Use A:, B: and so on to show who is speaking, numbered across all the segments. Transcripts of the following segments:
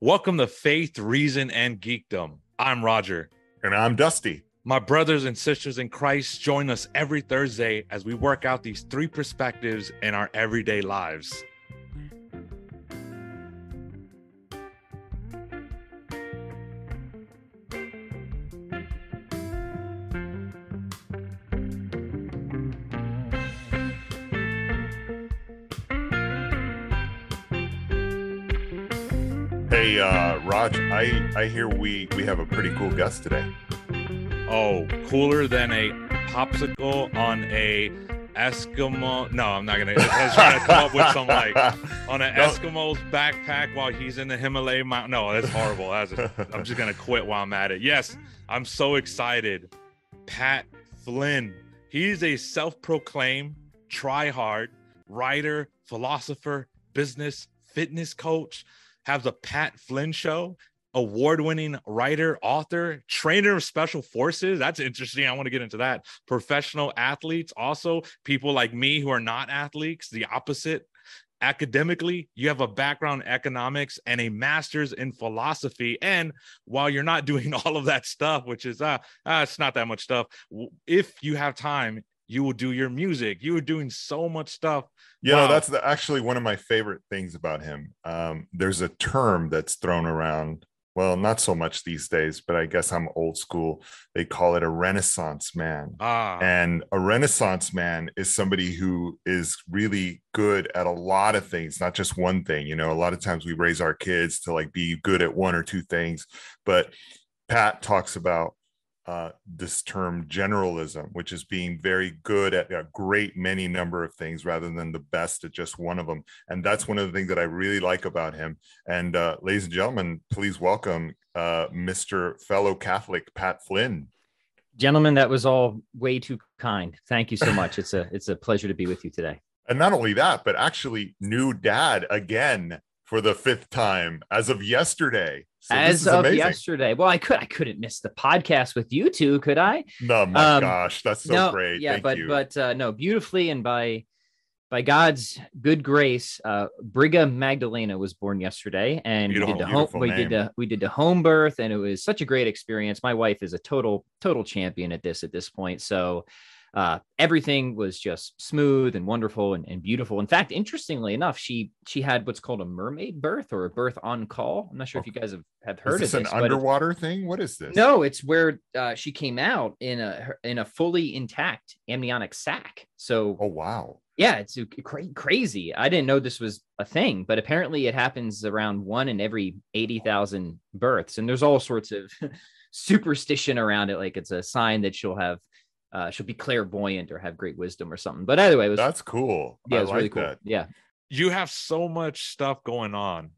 A: Welcome to Faith, Reason, and Geekdom. I'm Roger.
B: And I'm Dusty.
A: My brothers and sisters in Christ join us every Thursday as we work out these three perspectives in our everyday lives.
B: Hey, uh, Raj, I, I hear we, we have a pretty cool guest today.
A: Oh, cooler than a popsicle on a Eskimo. No, I'm not gonna. I was trying to come up with some like on an
B: No.
A: Eskimo's backpack while he's in the Himalaya mountain. No, that's horrible. That's I'm just gonna quit while I'm at it. Yes, I'm so excited. Pat Flynn. He's a self-proclaimed try-hard writer, philosopher, business, fitness coach. Has the Pat Flynn Show. Award-winning writer, author, trainer of special forces. That's interesting. I want to get into that. Professional athletes, also people like me who are not athletes. The opposite academically you have a background in economics and a master's in philosophy and while you're not doing all of that stuff which is uh, uh it's not that much stuff if you have time you will do your music you were doing so much stuff
B: You know,
A: Wow.
B: that's the, actually one of my favorite things about him. Um, there's a term that's thrown around. Well, not so much these days, but I guess I'm old school. They call it a Renaissance man.
A: ah
B: And a Renaissance man is somebody who is really good at a lot of things, not just one thing. You know, a lot of times we raise our kids to like be good at one or two things, but Pat talks about uh, this term generalism, which is being very good at a great many number of things rather than the best at just one of them. And that's one of the things that I really like about him. And uh, ladies and gentlemen, please welcome uh, Mr. Fellow Catholic Pat Flynn.
C: gentlemen that was all way too kind thank you so much it's a it's a pleasure to be with you today
B: And not only that, but actually new dad again for the fifth time as of yesterday. So
C: as of
B: amazing.
C: yesterday well i could i couldn't miss the podcast with you two could i
B: No, my
C: Um,
B: gosh, that's so
C: no
B: great.
C: yeah
B: Thank
C: but
B: you.
C: but uh no beautifully and by by god's good grace uh briga magdalena was born yesterday and we did the home
B: beautiful
C: we did the we did the home birth and it was such a great experience my wife is a total total champion at this at this point so uh, everything was just smooth and wonderful and, and beautiful. In fact, interestingly enough, she she had what's called a mermaid birth or a birth en caul. I'm not sure if you guys have, have heard
B: is
C: of
B: this
C: this.
B: an underwater thing? What is this?
C: no, it's where uh, she came out in a in a fully intact amniotic sac. So
B: Oh wow.
C: yeah, it's cra- crazy. I didn't know this was a thing, but apparently it happens around one in every 80,000 births. And there's all sorts of superstition around it. Like it's a sign that she'll have, uh, she'll be clairvoyant or have great wisdom or something. But anyway, it was,
B: That's cool.
C: yeah,
B: I
C: it was
B: like
C: really cool.
B: that.
C: Yeah.
A: you have so much stuff going on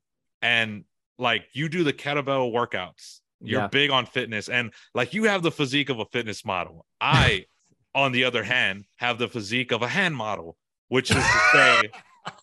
A: and like you do the kettlebell workouts you're
C: Yeah.
A: big on fitness and like you have the physique of a fitness model i on the other hand have the physique of a hand model which is to say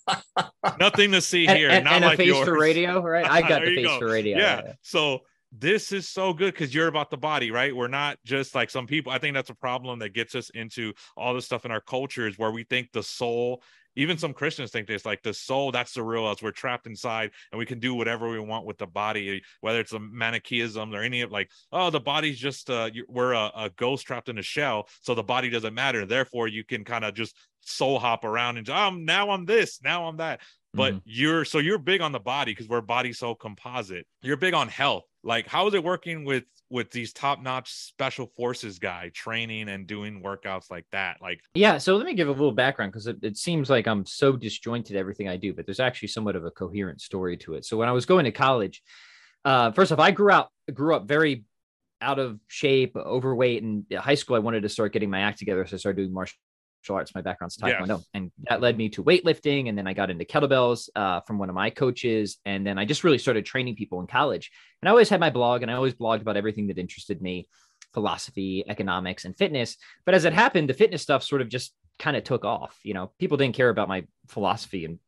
A: nothing to see
C: And,
A: here
C: and,
A: not
C: and a
A: like
C: face
A: yours.
C: for radio, right? I got the face
A: go.
C: for radio.
A: yeah. So this is so good because you're about the body, right? We're not just like some people. I think that's a problem that gets us into all this stuff in our culture is where we think the soul, even some Christians think this, like the soul, that's the real us. We're trapped inside and we can do whatever we want with the body, whether it's a manichaeism or any of like, oh, the body's just, uh, we're a, a ghost trapped in a shell. So the body doesn't matter. Therefore, you can kind of just soul hop around and, um, now I'm this, now I'm that but
C: Mhm.
A: you're so you're big on the body because we're body so composite you're big on health like how is it working with with these top-notch special forces guy training and doing workouts like that like
C: Yeah, so let me give a little background because it, it seems like I'm so disjointed everything I do, but there's actually somewhat of a coherent story to it. So when I was going to college, uh, first off, I grew out grew up very out of shape, overweight, and high school I wanted to start getting my act together, so I started doing martial arts. My background's
A: Yeah.
C: taekwondo, and that led me to weightlifting, and then I got into kettlebells uh, from one of my coaches, and then I just really started training people in college. And I always had my blog, and I always blogged about everything that interested me philosophy, economics, and fitness. But as it happened, the fitness stuff sort of just kind of took off. You know, people didn't care about my philosophy and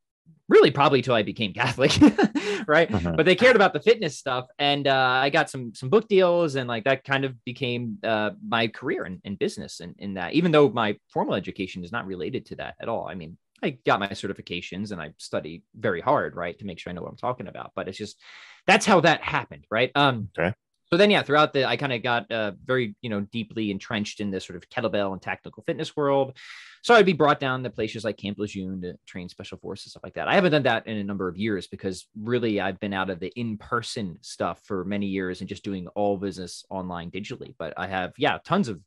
C: really probably till I became Catholic, right?
B: Mhm.
C: But they cared about the fitness stuff, and uh, I got some some book deals, and like that kind of became uh, my career in, in business. And in that, even though my formal education is not related to that at all, I mean, I got my certifications and I study very hard, right, to make sure I know what I'm talking about. But it's just that's how that happened, right? Um,
B: Okay.
C: So then, yeah, throughout the, I kind of got uh, very, you know, deeply entrenched in this sort of kettlebell and tactical fitness world. So I'd be brought down to places like Camp Lejeune to train special forces, stuff like that. I haven't done that in a number of years because really I've been out of the in-person stuff for many years and just doing all business online digitally. But I have, yeah, tons of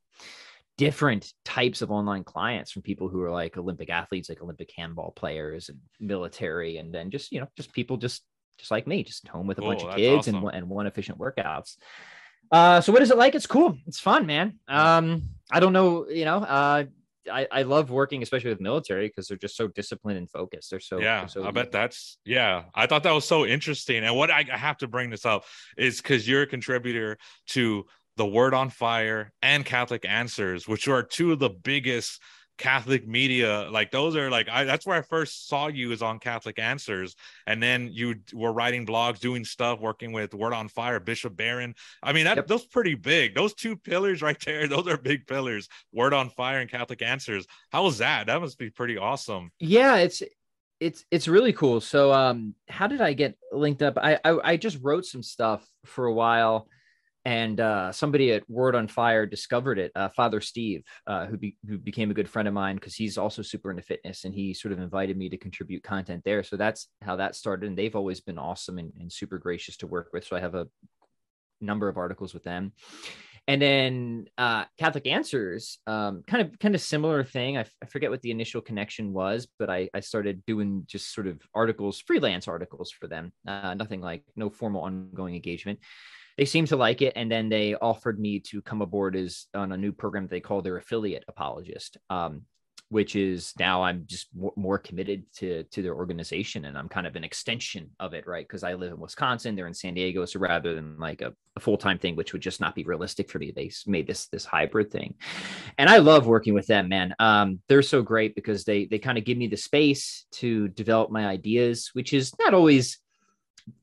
C: different types of online clients from people who are like Olympic athletes, like Olympic handball players and military, and then just you know just people just just like me, just home with a bunch of kids and
A: awesome.
C: one and one efficient workouts. Uh, so what is it like? It's cool. It's fun, man. Um, I don't know, you know, uh, I, I love working, especially with military, because they're just so disciplined and focused. They're so
A: yeah,
C: they're so
A: I bet that's yeah. I thought that was so interesting. And what I, I have to bring this up is because you're a contributor to the Word on Fire and Catholic Answers, which are two of the biggest Catholic media. Like those are like I that's where I first saw you is on Catholic Answers, and then you were writing blogs, doing stuff, working with Word on Fire, Bishop Barron. I mean, that
C: Yep.
A: those pretty big. Those two pillars right there, those are big pillars. Word on Fire and Catholic Answers. How was that? That must be pretty awesome.
C: yeah it's it's it's really cool so um how did i get linked up i i, I just wrote some stuff for a while and uh somebody at word on fire discovered it uh father steve uh who, be, who became a good friend of mine because he's also super into fitness and he sort of invited me to contribute content there so that's how that started and they've always been awesome and, and super gracious to work with so i have a number of articles with them and then uh, Catholic Answers, um, kind of kind of similar thing. I, f- I forget what the initial connection was, but I, I started doing just sort of articles, freelance articles for them. Uh, nothing like no formal ongoing engagement. They seemed to like it, and then they offered me to come aboard as on a new program they call their affiliate apologist. Um, which is now I'm just more, more committed to to their organization and I'm kind of an extension of it, right? Because I live in Wisconsin, they're in San Diego, so rather than like a, a full time thing, which would just not be realistic for me, they made this this hybrid thing, and I love working with them, man. Um, they're so great because they they kind of give me the space to develop my ideas, which is not always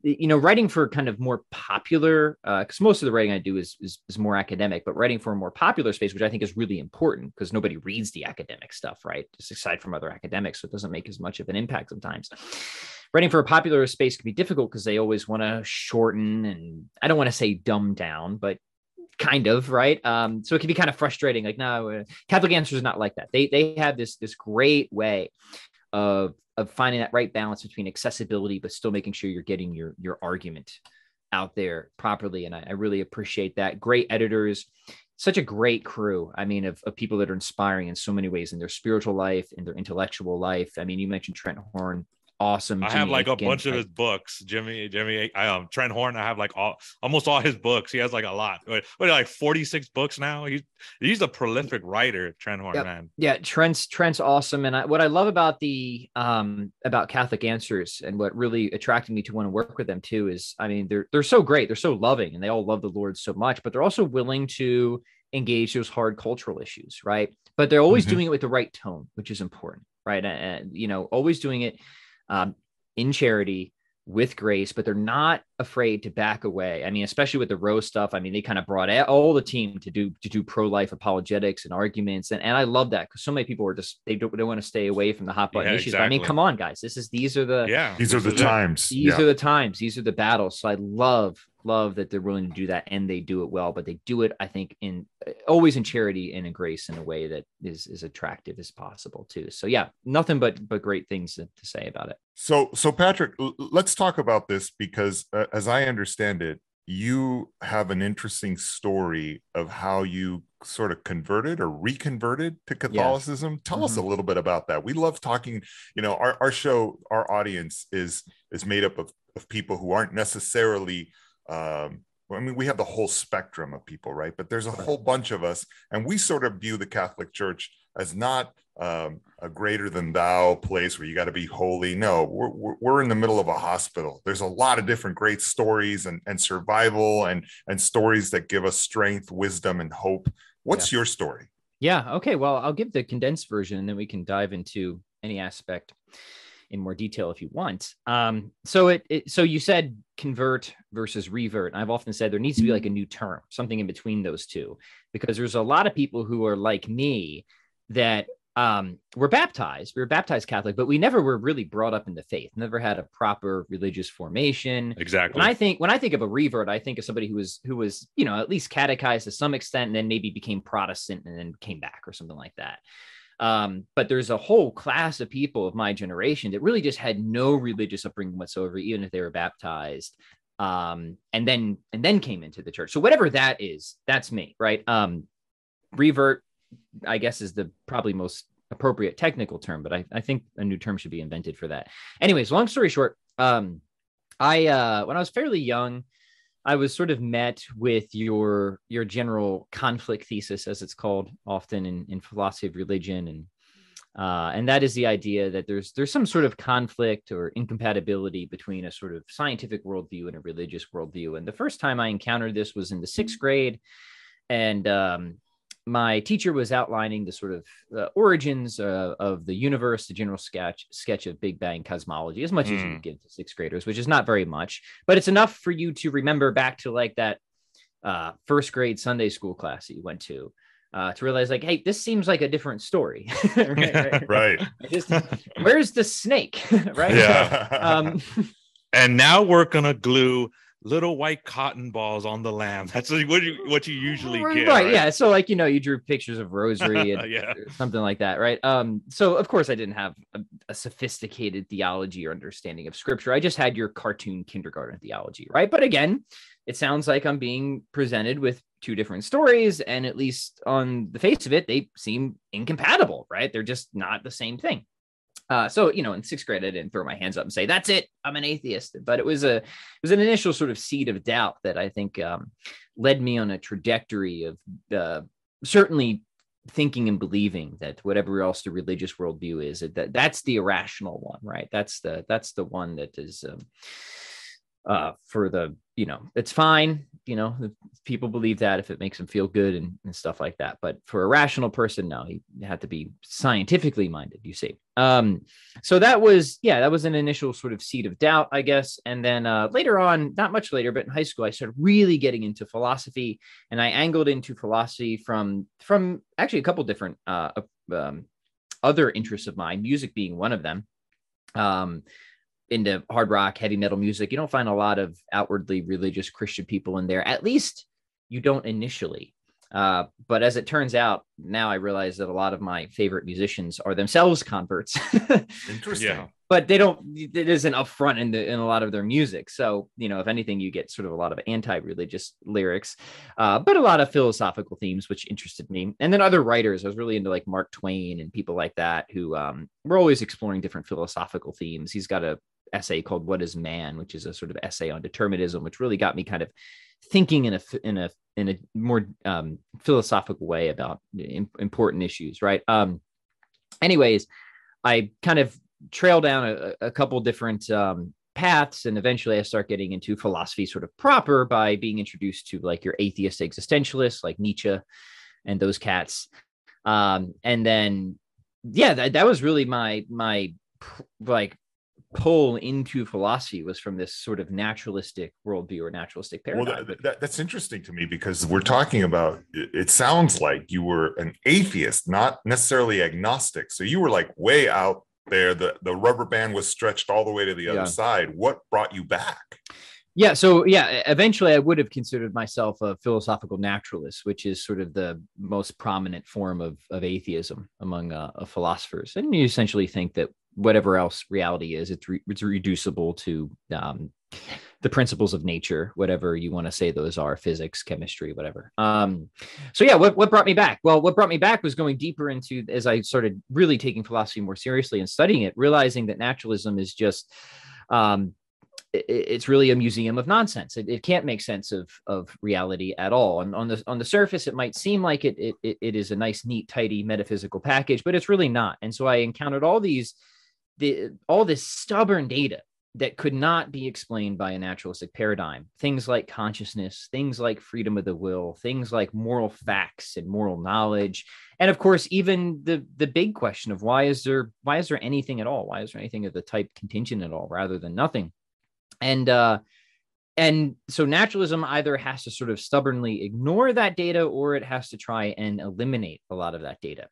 C: you know writing for kind of more popular because most of the writing i do is, is is more academic but writing for a more popular space which i think is really important because nobody reads the academic stuff right? Just aside from other academics so it doesn't make as much of an impact sometimes. Writing for a popular space can be difficult because they always want to shorten and i don't want to say dumb down but kind of right? Um so it can be kind of frustrating like no uh, catholic answers is not like that. They they have this this great way of of finding that right balance between accessibility but still making sure you're getting your your argument out there properly. And I, I really appreciate that. Great editors such a great crew i mean of, of people that are inspiring in so many ways in their spiritual life in their intellectual life. I mean you mentioned trent horn awesome
A: I have
C: Jimmy
A: like a
C: Akin,
A: bunch of his books. Jimmy, Jimmy, um, Trent Horn. I have like all, almost all his books. He has like a lot. What, what, like forty six books now. He's he's a prolific writer. Trent Horn,
C: Yep.
A: man.
C: yeah trent's trent's awesome and I, what i love about the um about catholic answers and what really attracted me to want to work with them too is i mean they're they're so great they're so loving and they all love the lord so much but they're also willing to engage those hard cultural issues right but they're always
B: Mhm.
C: doing it with the right tone which is important right and, and, you know always doing it um in charity with grace, but they're not afraid to back away. I mean, especially with the Roe's stuff. I mean, they kind of brought a- all the team to do to do pro life apologetics and arguments, and, and I love that because so many people are just they don't they want to stay away from the hot button
A: Yeah,
C: issues. But I mean, come on, guys, this is these are the
A: Yeah,
B: These are
A: this
B: the times.
C: these
B: Yeah.
C: are the times, these are the battles. So I love love that they're willing to do that and they do it well, but they do it, I think, in always in charity and in grace in a way that is as attractive as possible too. So yeah, nothing but but great things to, to say about it.
B: So, so Patrick, let's talk about this because, uh, as I understand it, you have an interesting story of how you sort of converted or reconverted to Catholicism. Tell us a little bit about that. We love talking. You know, our our show, our audience is is made up of of people who aren't necessarily. Um, I mean, we have the whole spectrum of people, right? But there's a whole bunch of us, and we sort of view the Catholic Church as not um, a greater than thou place where you got to be holy. No, we're, we're, we're in the middle of a hospital. There's a lot of different great stories and, and survival and, and stories that give us strength, wisdom, and hope. What's your story?
C: Yeah. Okay. Well, I'll give the condensed version and then we can dive into any aspect in more detail if you want. Um, so it, it so you said convert versus revert. I've often said there needs to be like a new term, something in between those two, because there's a lot of people who are like me that um, were baptized. We were baptized Catholic, but we never were really brought up in the faith. Never had a proper religious formation.
A: Exactly.
C: When I think when I think of a revert, I think of somebody who was who was you know at least catechized to some extent, and then maybe became Protestant and then came back or something like that. Um, but there's a whole class of people of my generation that really just had no religious upbringing whatsoever, even if they were baptized. Um, and then and then came into the church. So whatever that is, that's me, right? Um, revert, I guess, is the probably most appropriate technical term, but I, I think a new term should be invented for that. Anyways, long story short, um, I uh, when I was fairly young, I was sort of met with your your general conflict thesis, as it's called often in, in philosophy of religion, and uh, and that is the idea that there's there's some sort of conflict or incompatibility between a sort of scientific worldview and a religious worldview. And the first time I encountered this was in the sixth grade, and um, my teacher was outlining the sort of uh, origins uh, of the universe, the general sketch sketch of Big Bang cosmology, as much mm. as you hmm. give to sixth graders, which is not very much, but it's enough for you to remember back to like that uh, first grade Sunday school class that you went to. Uh, to realize, like, hey, this seems like a different story.
B: right, right. right.
C: Just, where's the snake? right.
B: Yeah.
A: um, and now we're gonna glue little white cotton balls on the lamb. That's what you what you usually
C: right,
A: get.
C: Right, Yeah. So like you know, you drew pictures of rosary and yeah. something like that, right? Um. So of course I didn't have a, a, sophisticated theology or understanding of scripture. I just had your cartoon kindergarten theology, right? But again, it sounds like I'm being presented with two different stories, and at least on the face of it, they seem incompatible, right? They're just not the same thing. Uh, so you know, in sixth grade, I didn't throw my hands up and say that's it, I'm an atheist. But it was a it was an initial sort of seed of doubt that I think um, led me on a trajectory of uh, certainly thinking and believing that whatever else the religious worldview is, that that's the irrational one, right? That's the that's the one that is um, uh, for the you know it's fine you know people believe that if it makes them feel good and, and stuff like that. But for a rational person no he had to be scientifically minded you see. Um so that was yeah that was an initial sort of seed of doubt i guess. And then uh, later on not much later but in high school i started really getting into philosophy. And i angled into philosophy from from actually a couple different uh um, other interests of mine music being one of them. Um into hard rock, heavy metal music, you don't find a lot of outwardly religious Christian people in there. At least you don't initially. Uh, but as it turns out, now I realize that a lot of my favorite musicians are themselves converts.
B: Interesting. Yeah.
C: But they don't. It isn't upfront in the in a lot of their music. So you know, if anything, you get sort of a lot of anti-religious lyrics, uh, but a lot of philosophical themes, which interested me. And then other writers. I was really into like Mark Twain and people like that who um, were always exploring different philosophical themes. He's got a essay called "What Is Man," which is a sort of essay on determinism, which really got me kind of thinking in a in a in a more um, philosophical way about important issues. Right. Um, anyways, I kind of trail down a, a couple different um, paths, and eventually I start getting into philosophy sort of proper by being introduced to like your atheist existentialists like Nietzsche and those cats. Um, and then yeah, that, that was really my my like pull into philosophy was from this sort of naturalistic worldview or naturalistic paradigm.
B: Well, that, that, that's interesting to me because we're talking about. It sounds like you were an atheist, not necessarily agnostic. So you were like way out there. The the rubber band was stretched all the way to the other yeah. side. What brought you back?
C: Yeah, so yeah, eventually I would have considered myself a philosophical naturalist, which is sort of the most prominent form of, of atheism among uh, philosophers. And you essentially think that whatever else reality is, it's, re- it's reducible to um, the principles of nature, whatever you want to say those are, physics, chemistry, whatever. Um, so yeah, what, what brought me back? Well, what brought me back was going deeper into as I started really taking philosophy more seriously and studying it, realizing that naturalism is just um, it's really a museum of nonsense. It, it, can't make sense of of reality at all. And on the on the surface, it might seem like it, it it is a nice, neat, tidy metaphysical package, but it's really not. And so I encountered all these the all this stubborn data that could not be explained by a naturalistic paradigm. Things like consciousness, things like freedom of the will, things like moral facts and moral knowledge, and of course, even the the big question of why is there why is there anything at all? Why is there anything of the type contingent at all rather than nothing? And uh, and so naturalism either has to sort of stubbornly ignore that data or it has to try and eliminate a lot of that data.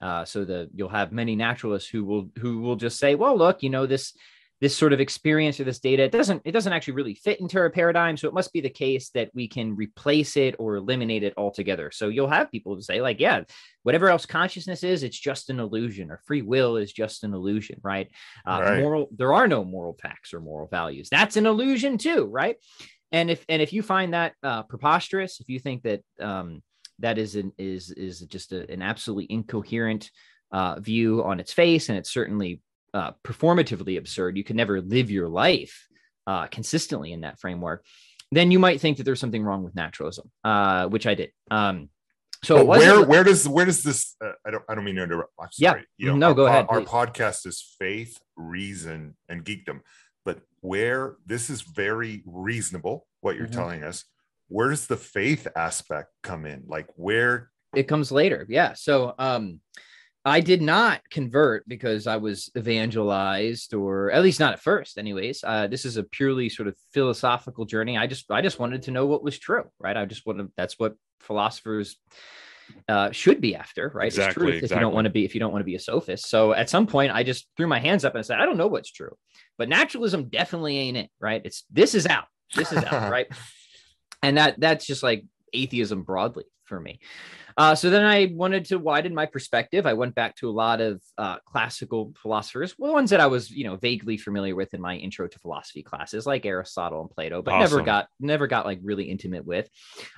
C: Uh, so the you'll have many naturalists who will who will just say, well, look, you know this this sort of experience or this data it doesn't it doesn't actually really fit into our paradigm so it must be the case that we can replace it or eliminate it altogether. So you'll have people to say like yeah whatever else consciousness is it's just an illusion or free will is just an illusion right, uh, right. moral there are no moral facts or moral values. That's an illusion too right? And if and if you find that uh, preposterous if you think that um, that is an is is just a, an absolutely incoherent uh, view on its face and it's certainly uh, performatively absurd, you can never live your life uh, consistently in that framework, then you might think that there's something wrong with naturalism, uh, which I did. Um,
B: so where where does where does this? Uh, I don't I don't mean to interrupt. I'm
C: sorry. Yeah, you know, no,
B: our,
C: go ahead.
B: Our, our podcast is faith, reason, and geekdom. But where this is very reasonable, what you're mm-hmm. telling us. Where does the faith aspect come in? Like where
C: it comes later. Yeah. So um I did not convert because I was evangelized, or at least not at first, anyways. Uh, this is a purely sort of philosophical journey. I just, I just wanted to know what was true, right? I just wanted. That's what philosophers uh, should be after, right?
A: Exactly,
C: it's truth
A: exactly.
C: if you don't want to be, if you don't want to be a sophist. So at some point, I just threw my hands up and said, I don't know what's true, but naturalism definitely ain't it, right? It's this is out, this is out, right? And that that's just like atheism broadly for me. Uh, so then I wanted to widen my perspective. I went back to a lot of uh, classical philosophers, well, ones that I was, you know, vaguely familiar with in my intro to philosophy classes, like Aristotle and Plato, but awesome. never got never got like really intimate with.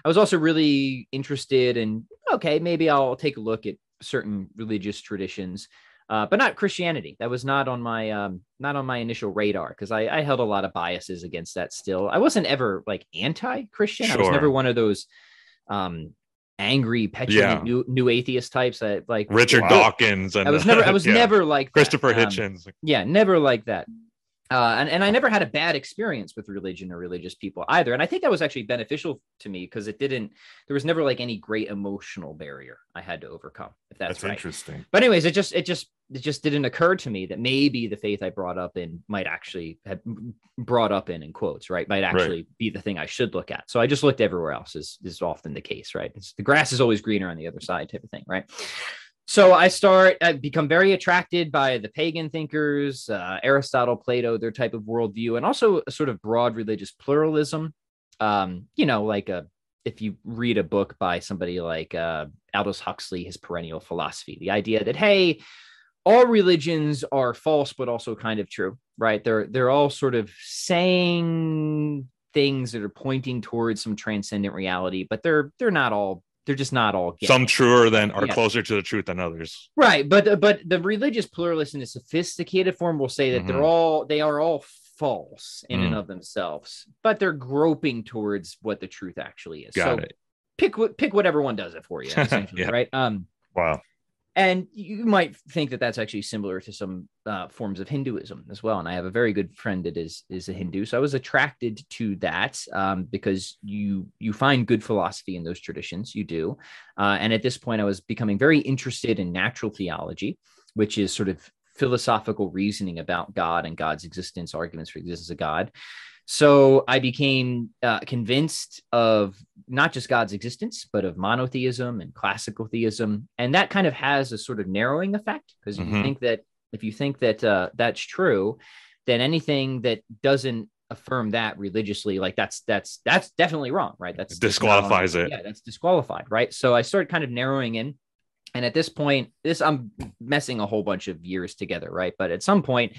C: I was also really interested in okay, maybe I'll take a look at certain religious traditions. Uh, but not Christianity. That was not on my um, not on my initial radar because I, I, held a lot of biases against that. Still, I wasn't ever like anti-Christian. Sure. I was never one of those um, angry, petulant yeah. new, new atheist types that like
A: Richard wow. Dawkins. And,
C: I was never, I was yeah. never like
A: Christopher that. Hitchens.
C: Um, yeah, never like that. Uh, and, and I never had a bad experience with religion or religious people either. And I think that was actually beneficial to me because it didn't, there was never like any great emotional barrier I had to overcome, if that's, that's right.
B: interesting.
C: But anyways, it just, it just, it just didn't occur to me that maybe the faith I brought up in might actually have brought up in, in quotes, right? Might actually right. be the thing I should look at. So I just looked everywhere else is, is often the case, right? It's, the grass is always greener on the other side type of thing, right? So I start, I become very attracted by the pagan thinkers, uh, Aristotle, Plato, their type of worldview, and also a sort of broad religious pluralism. Um, you know, like a, if you read a book by somebody like uh, Aldous Huxley, his perennial philosophy, the idea that, hey, all religions are false, but also kind of true, right? They're they're all sort of saying things that are pointing towards some transcendent reality, but they're they're not all they're just not all
A: some truer than are yeah. closer to the truth than others
C: right but but the religious pluralist in a sophisticated form will say that mm-hmm. they're all they are all false in mm. and of themselves but they're groping towards what the truth actually is
A: Got so it.
C: pick pick whatever one does it for you essentially yeah. right um
B: wow
C: and you might think that that's actually similar to some uh, forms of Hinduism as well. And I have a very good friend that is is a Hindu, so I was attracted to that um, because you you find good philosophy in those traditions. You do, uh, and at this point, I was becoming very interested in natural theology, which is sort of philosophical reasoning about God and God's existence, arguments for existence of God. So I became uh, convinced of not just God's existence, but of monotheism and classical theism, and that kind of has a sort of narrowing effect because if mm-hmm. you think that if you think that uh, that's true, then anything that doesn't affirm that religiously, like that's that's that's definitely wrong, right? That's
A: disqualifies it.
C: Yeah, that's disqualified, right? So I started kind of narrowing in. And at this point, this I'm messing a whole bunch of years together, right? But at some point,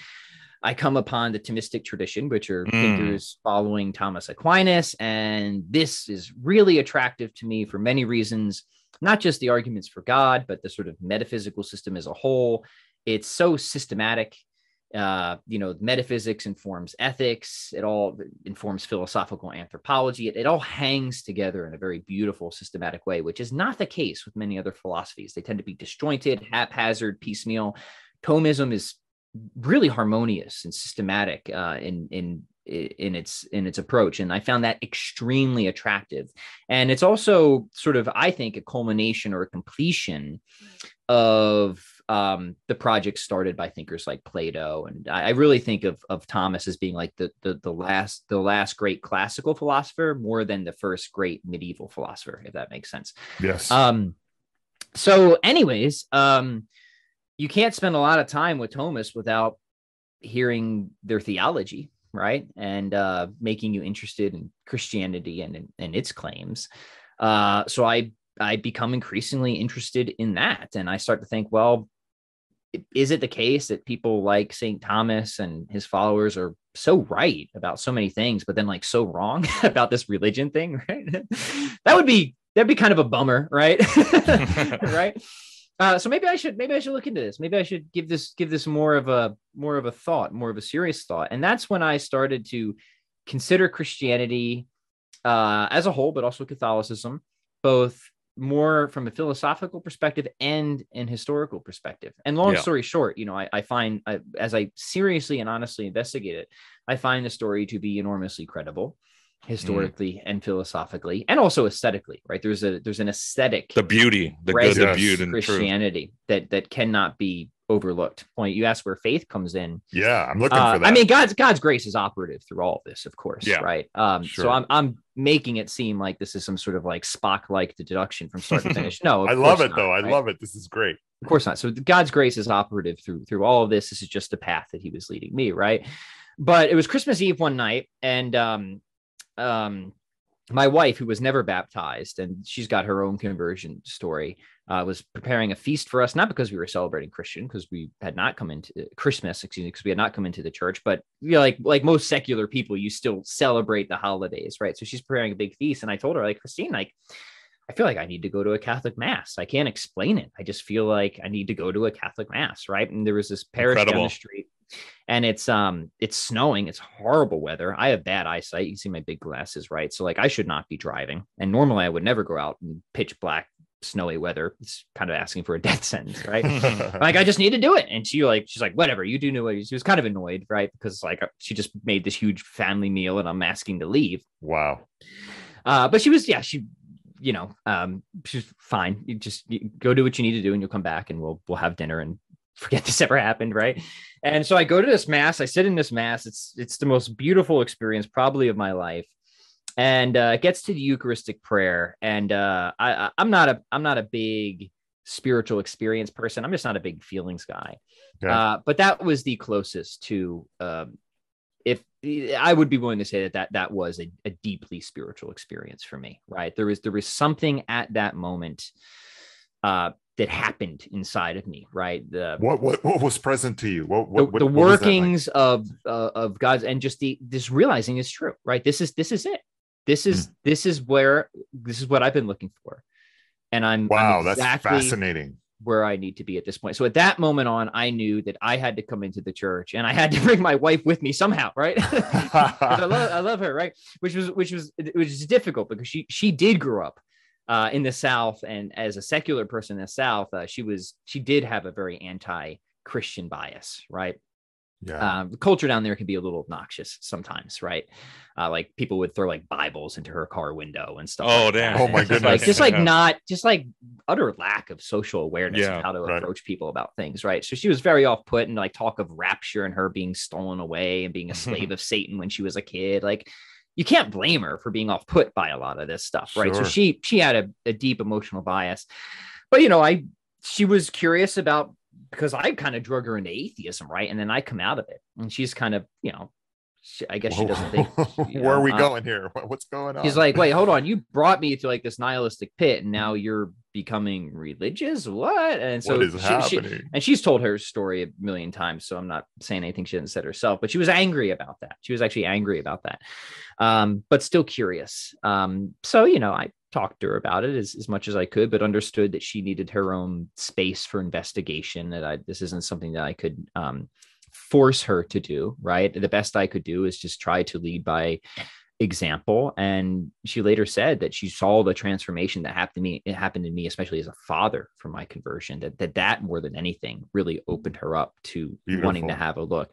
C: I come upon the Thomistic tradition, which are mm. thinkers following Thomas Aquinas. And this is really attractive to me for many reasons, not just the arguments for God, but the sort of metaphysical system as a whole. It's so systematic. Uh, you know, metaphysics informs ethics, it all informs philosophical anthropology. It, it all hangs together in a very beautiful, systematic way, which is not the case with many other philosophies. They tend to be disjointed, haphazard, piecemeal. Thomism is really harmonious and systematic uh, in in in its in its approach and i found that extremely attractive. And it's also sort of i think a culmination or a completion of um, the project started by thinkers like plato and i, I really think of, of thomas as being like the, the the last the last great classical philosopher more than the first great medieval philosopher if that makes sense.
B: Yes.
C: Um so, anyways, um, you can't spend a lot of time with Thomas without hearing their theology, right? And uh, making you interested in Christianity and, and its claims. Uh, so I I become increasingly interested in that, and I start to think, well, is it the case that people like St. Thomas and his followers are so right about so many things, but then like so wrong about this religion thing, right? that would be that'd be kind of a bummer, right? right. Uh, so maybe I should maybe I should look into this. Maybe I should give this give this more of a more of a thought, more of a serious thought. And that's when I started to consider Christianity uh, as a whole, but also Catholicism, both more from a philosophical perspective and an historical perspective. And long yeah. story short, you know, I, I find I, as I seriously and honestly investigate it, I find the story to be enormously credible historically mm. and philosophically and also aesthetically right? There's a there's an aesthetic
A: the beauty the good the beauty
C: christianity that that cannot be overlooked. Point you ask where faith comes in.
B: Yeah i'm looking uh, for that.
C: i mean god's god's grace is operative through all of this of course yeah. right? Um sure. so i'm i'm making it seem like this is some sort of like spock like deduction from start to finish. No
B: i love it not, though. Right? i love it. This is great.
C: Of course not. So god's grace is operative through through all of this. This is just a path that he was leading me right? But it was christmas eve one night and um um, my wife, who was never baptized, and she's got her own conversion story, uh, was preparing a feast for us, not because we were celebrating Christian, because we had not come into Christmas, excuse me, because we had not come into the church, but you know, like like most secular people, you still celebrate the holidays, right? So she's preparing a big feast, and I told her, like, Christine, like, I feel like I need to go to a Catholic mass. I can't explain it. I just feel like I need to go to a Catholic mass, right? And there was this parish Incredible. down the street and it's um it's snowing it's horrible weather. I have bad eyesight you see my big glasses right? So like i should not be driving. And normally i would never go out in pitch black snowy weather. It's kind of asking for a death sentence right? Like i just need to do it. And she like she's like whatever you do know what she was kind of annoyed right? Because like she just made this huge family meal and i'm asking to leave.
B: Wow.
C: Uh but she was yeah she you know um she's fine. You just you go do what you need to do and you'll come back and we'll we'll have dinner and forget this ever happened, right? And so I go to this mass. I sit in this mass. It's it's the most beautiful experience probably of my life, and uh, it gets to the Eucharistic prayer. And uh, I, I'm not a I'm not a big spiritual experience person. I'm just not a big feelings guy. Yeah. Uh, but that was the closest to um, if I would be willing to say that that that was a, a deeply spiritual experience for me. Right? There was there was something at that moment uh, that happened inside of me right? The
B: what what, what was present to you? What, what
C: the, the what workings like? of uh, of god's and just the this realizing is true right? This is this is it. This is mm. this is where this is what i've been looking for. And i'm
B: wow I'm exactly that's fascinating.
C: where i need to be at this point. So at that moment on i knew that i had to come into the church and i had to bring my wife with me somehow right? I, love, I love her right? Which was which was which is difficult because she she did grow up uh, in the South, and as a secular person in the South, uh, she was she did have a very anti-Christian bias, right? Yeah. Um, the culture down there can be a little obnoxious sometimes, right? Uh, like people would throw like Bibles into her car window and stuff.
A: Oh
C: like
A: damn!
B: That. Oh my goodness!
C: Like just like not just like utter lack of social awareness yeah, of how to right. approach people about things, right? So she was very off put and like talk of rapture and her being stolen away and being a slave of Satan when she was a kid. Like you can't blame her for being off put by a lot of this stuff, right? Sure. So she she had a, a deep emotional bias. But you know, I she was curious about because I kind of drug her into atheism, right? And then I come out of it, and she's kind of, you know, she, I guess she doesn't think.
B: Where know, are we uh, going here? What's going on?
C: He's like, wait, hold on. You brought me to like this nihilistic pit, and now you're becoming religious. What? And so
B: what is she, happening?
C: She, and she's told her story a million times, so I'm not saying anything she didn't said herself. But she was angry about that. She was actually angry about that, um, but still curious. Um, so you know, I talked to her about it as, as much as I could, but understood that she needed her own space for investigation. That I this isn't something that I could um, force her to do, right? The best I could do is just try to lead by example. And she later said that she saw the transformation that happened to me, it happened to me, especially as a father for my conversion, that that, that more than anything really opened her up to Beautiful. wanting to have a look.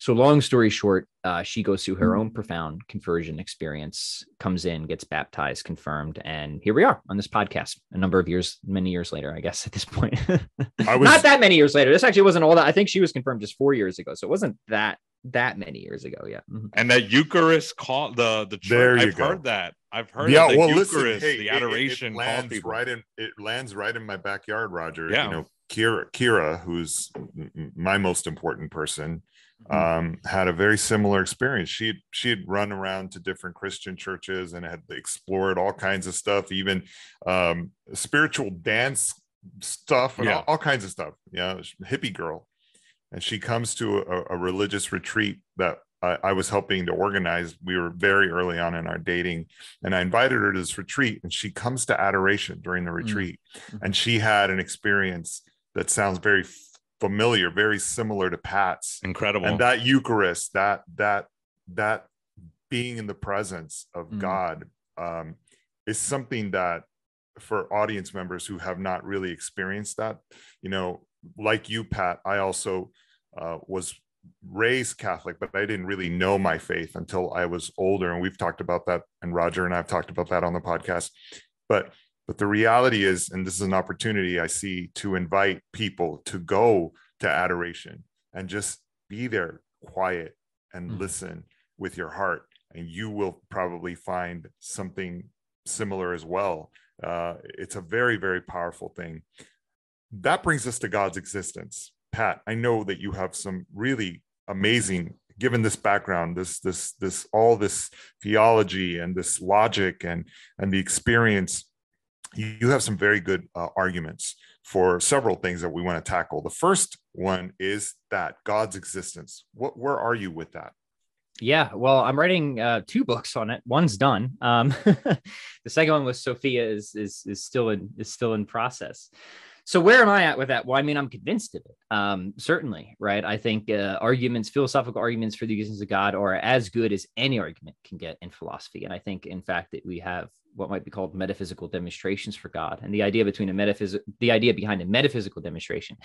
C: So, long story short, uh, she goes through her mm-hmm. own profound conversion experience, comes in, gets baptized, confirmed, and here we are on this podcast. A number of years, many years later, I guess at this point. Was, Not that many years later. This actually wasn't all that. I think she was confirmed just four years ago, so it wasn't that that many years ago. Yeah.
A: Mm-hmm. And that Eucharist call the the church. I've go. heard that I've heard
B: yeah,
A: of
B: well,
A: Eucharist,
B: listen, hey,
A: the
B: it- it-
A: adoration.
B: It, lands
A: people.
B: right in. It lands right in my backyard, Roger.
A: Yeah.
B: You know, Kira, Kira, who's m- m- my most important person,
C: Mhm.
B: um, had a very similar experience. She had she had run around to different Christian churches and had explored all kinds of stuff, even um, spiritual dance stuff and
A: Yeah.
B: all, all kinds of stuff. Yeah, hippie girl, and she comes to a, a religious retreat that I, I was helping to organize. We were very early on in our dating, and I invited her to this retreat, and she comes to adoration during the retreat,
C: Mhm.
B: and she had an experience that sounds very familiar, very similar to Pat's
A: Incredible.
B: and that eucharist that that that being in the presence of
C: Mm.
B: god um is something that for audience members who have not really experienced that you know like you pat i also uh, was raised catholic but i didn't really know my faith until i was older. And we've talked about that and roger and i've talked about that on the podcast. But but the reality is and this is an opportunity i see to invite people to go to adoration and just be there quiet and
C: Mhm.
B: listen with your heart. And you will probably find something similar as well. Uh, it's a very very powerful thing that brings us to god's existence pat i know that you have some really amazing given this background this this this all this theology and this logic and and the experience you have some very good uh, arguments for several things that we want to tackle. The first one is that God's existence. What where are you with that?
C: Yeah, well, I'm writing uh, two books on it. One's done. Um, the second one with Sophia is is is still in is still in process. So where am I at with that? Well, I mean, I'm convinced of it. Um, certainly, right? I think uh, arguments, philosophical arguments for the existence of God, are as good as any argument can get in philosophy. And I think, in fact, that we have what might be called metaphysical demonstrations for God. And the idea between a metaphysic, the idea behind a metaphysical demonstration,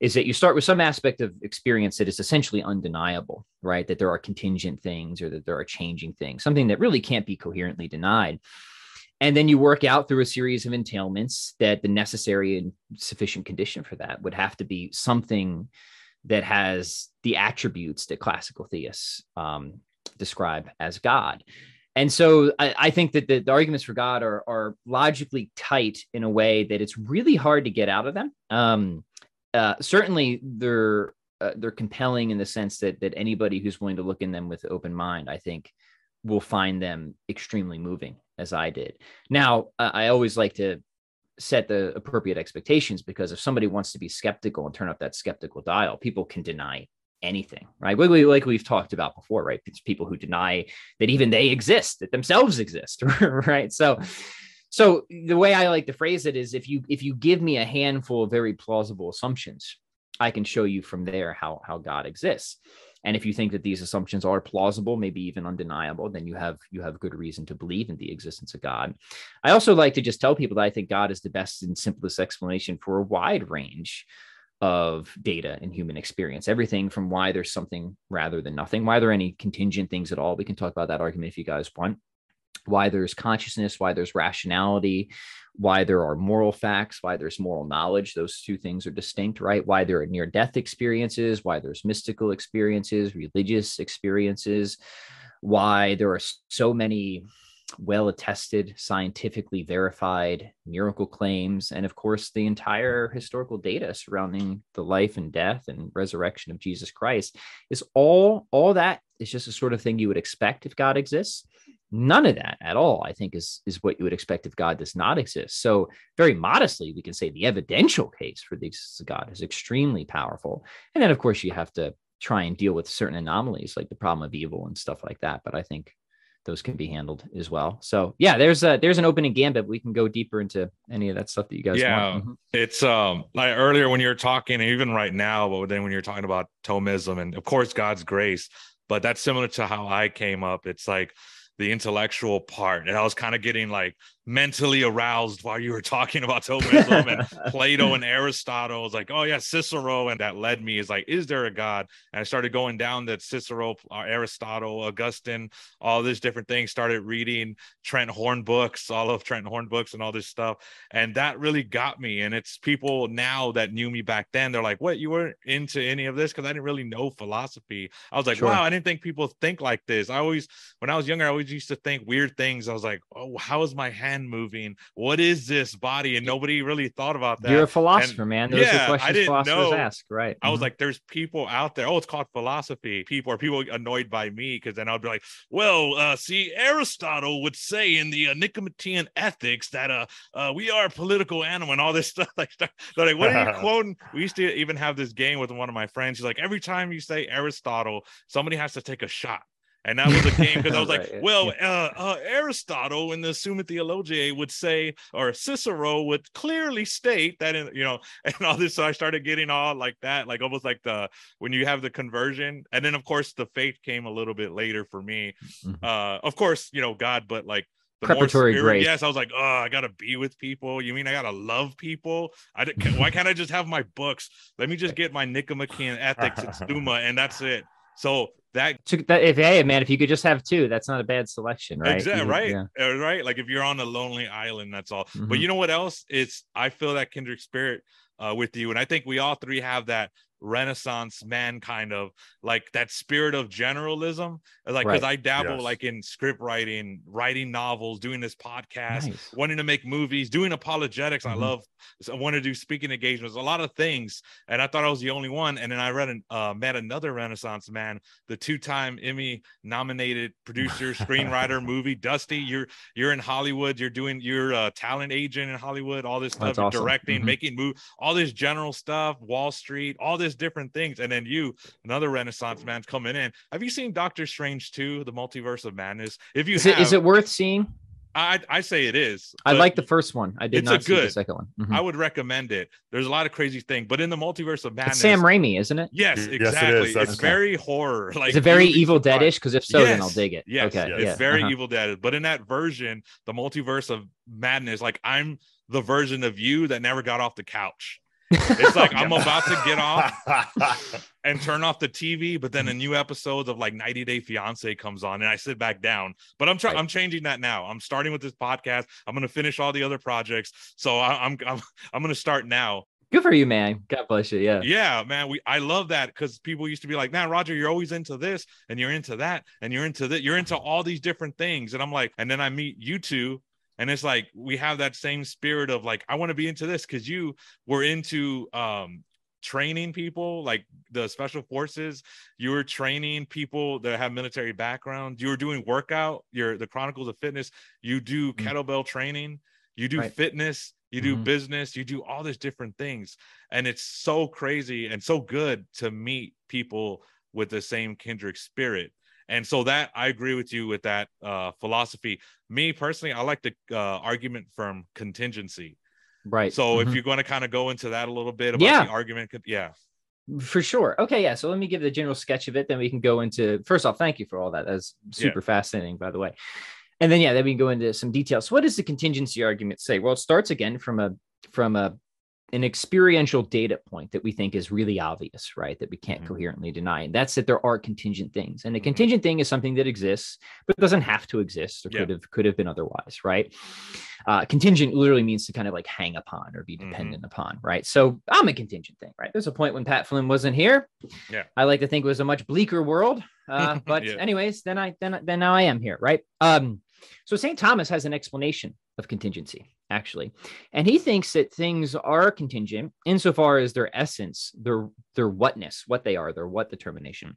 C: is that you start with some aspect of experience that is essentially undeniable, right? That there are contingent things or that there are changing things, something that really can't be coherently denied. And then you work out through a series of entailments that the necessary and sufficient condition for that would have to be something that has the attributes that classical theists um, describe as God. And so I, I think that the, the arguments for God are, are logically tight in a way that it's really hard to get out of them. Um, uh, certainly, they're uh, they're compelling in the sense that that anybody who's willing to look in them with open mind, I think, will find them extremely moving, as I did. Now, I always like to set the appropriate expectations because if somebody wants to be skeptical and turn up that skeptical dial, people can deny anything, right? Like we've talked about before, right? It's people who deny that even they exist, that themselves exist, right? So, so the way I like to phrase it is, if you if you give me a handful of very plausible assumptions, I can show you from there how how God exists. And if you think that these assumptions are plausible, maybe even undeniable, then you have you have good reason to believe in the existence of God. I also like to just tell people that I think God is the best and simplest explanation for a wide range of data in human experience. Everything from why there's something rather than nothing, why there are any contingent things at all. We can talk about that argument if you guys want. Why there's consciousness, why there's rationality, why there are moral facts, why there's moral knowledge. Those two things are distinct, right? Why there are near death experiences, why there's mystical experiences, religious experiences, why there are so many well attested, scientifically verified miracle claims, and of course, the entire historical data surrounding the life and death and resurrection of Jesus Christ is all, all that is just the sort of thing you would expect if God exists. None of that at all, I think, is, is what you would expect if God does not exist. So, very modestly, we can say the evidential case for the existence of God is extremely powerful. And then, of course, you have to try and deal with certain anomalies like the problem of evil and stuff like that. But I think those can be handled as well. So yeah, there's a there's an opening gambit. We can go deeper into any of that stuff that you guys
A: Yeah.
C: want. Mhm.
A: It's um like earlier when you were talking, even right now, but then when you're talking about Thomism and of course God's grace, but that's similar to how I came up. It's like the intellectual part, and I was kind of getting like mentally aroused while you were talking about Thomism and Plato and Aristotle. I was like, oh yeah, Cicero, and that led me is like, is there a God? And I started going down that Cicero, uh, Aristotle, Augustine, all these different things. Started reading Trent Horn books, all of Trent Horn books, and all this stuff, and that really got me. And it's people now that knew me back then. They're like, what? You weren't into any of this because I didn't really know philosophy. I was like,
C: Sure.
A: wow, I didn't think people think like this. I always, when I was younger, I always used to think weird things. I was like, oh, how is my hand moving? What is this body? And nobody really thought about that.
C: You're a philosopher,
A: And-
C: man. Those
A: yeah,
C: are
A: I didn't
C: philosophers
A: know.
C: ask, right?
A: I was
C: Mhm.
A: like, there's people out there. Oh, it's called philosophy. People are people annoyed by me because then I'll be like, well, uh, see, Aristotle would say in the uh, Nicomachean Ethics that uh, uh, we are a political animal and all this stuff. Like, they're like, what are you quoting? We used to even have this game with one of my friends. He's like, every time you say Aristotle, somebody has to take a shot. And that was a game because I was like,
C: Right, yeah,
A: well, uh, uh, Aristotle in the Summa Theologiae would say, or Cicero would clearly state that, in, you know, and all this. So I started getting all like that, like almost like the when you have the conversion, and then of course the faith came a little bit later for me.
C: Mhm.
A: Uh, of course, you know God, but like the more
C: Preparatory
A: spirit-
C: grace.
A: Yes, I was like, oh, I gotta be with people. You mean I gotta love people? I why can't I just have my books? Let me just get my Nicomachean Ethics and Summa, and that's it. So that
C: if hey man, if you could just have two, that's not a bad selection, right?
A: Exactly right,
C: yeah.
A: Uh, right. Like if you're on a lonely island, that's all. But
C: Mhm.
A: you know what else? It's I feel that kindred spirit uh, with you, and I think we all three have that Renaissance man kind of like that spirit of generalism. Like because
C: Right.
A: I dabble
B: Yes.
A: like in script writing, writing novels, doing this podcast,
C: Nice.
A: wanting to make movies, doing apologetics. I
C: Mhm.
A: love. I want to do speaking engagements, a lot of things, and I thought I was the only one. And then I read and uh, met another Renaissance man, the two-time Emmy-nominated producer, screenwriter, movie Dusty. You're you're in Hollywood. You're doing you're a talent agent in Hollywood. All this stuff,
C: awesome.
A: directing,
C: Mhm.
A: making move, all this general stuff, Wall Street, all this different things. And then you, another Renaissance man's coming in. Have you seen Doctor Strange 2, The Multiverse of Madness? If you
C: Is
A: have,
C: it, is it worth seeing?
A: I I say it is.
C: I like the first one. I did
A: it's a
C: not see the second one. Mhm.
A: I would recommend it. There's a lot of crazy things, but in the multiverse of madness,
C: It's Sam Raimi, isn't it?
A: Yes,
B: Yes, it is.
A: exactly.
B: That's-
A: it's very horror. Like
C: Is it very Evil
A: surprised.
C: Deadish? Because if so, then I'll dig it.
A: Yes,
C: okay.
A: it's
C: yeah,
A: very
C: uh-huh.
A: Evil Dead. But in that version, the multiverse of madness, like I'm the version of you that never got off the couch. It's like I'm about to get off and turn off the TV, but then a new episode of like 90 Day Fiance comes on, and I sit back down. But I'm trying.
C: Right.
A: I'm changing that now. I'm starting with this podcast. I'm going to finish all the other projects, so I, I'm I'm I'm going to start now.
C: Good for you, man. God bless you. Yeah.
A: Yeah, man. We I love that because people used to be like, "Man, Roger, you're always into this, and you're into that, and you're into that. You're into all these different things." And I'm like, and then I meet you two, and it's like we have that same spirit of like, I want to be into this because you were into um training people like the special forces. You were training people that have military background. You were doing workout you're the chronicles of fitness. You do
C: Mm.
A: kettlebell training. You do
C: Right.
A: fitness. You do
C: Mhm.
A: business. You do all these different things. And it's so crazy and so good to meet people with the same kindred spirit and so that i agree with you with that uh philosophy me personally i like the uh, argument from contingency
C: Right.
A: so if
C: Mhm.
A: you're going to kind of go into that a little bit about
C: Yeah.
A: the argument yeah
C: For sure. Okay, yeah. So let me give the general sketch of it. Then we can go into first off, thank you for all that. That's super fascinating, by the way. And then yeah, then we can go into some details. So what does the contingency argument say? Well, it starts again from a from a an experiential data point that we think is really obvious, right? That we can't
A: Mhm.
C: coherently deny. And that's that there are contingent things. And a
A: Mhm.
C: contingent thing is something that exists, but doesn't have to exist or
A: Yeah.
C: could have could have been otherwise, right? Uh, contingent literally means to kind of like hang upon or be
A: Mhm.
C: dependent upon, right? So I'm a contingent thing, right? There's a point when Pat Flynn wasn't here.
A: Yeah.
C: I like to think it was a much bleaker world. Uh, but
A: Yeah.
C: anyways, then I then then now I am here, right? Um, so St. Thomas has an explanation of contingency, actually, and he thinks that things are contingent insofar as their essence, their their whatness, what they are, their what determination,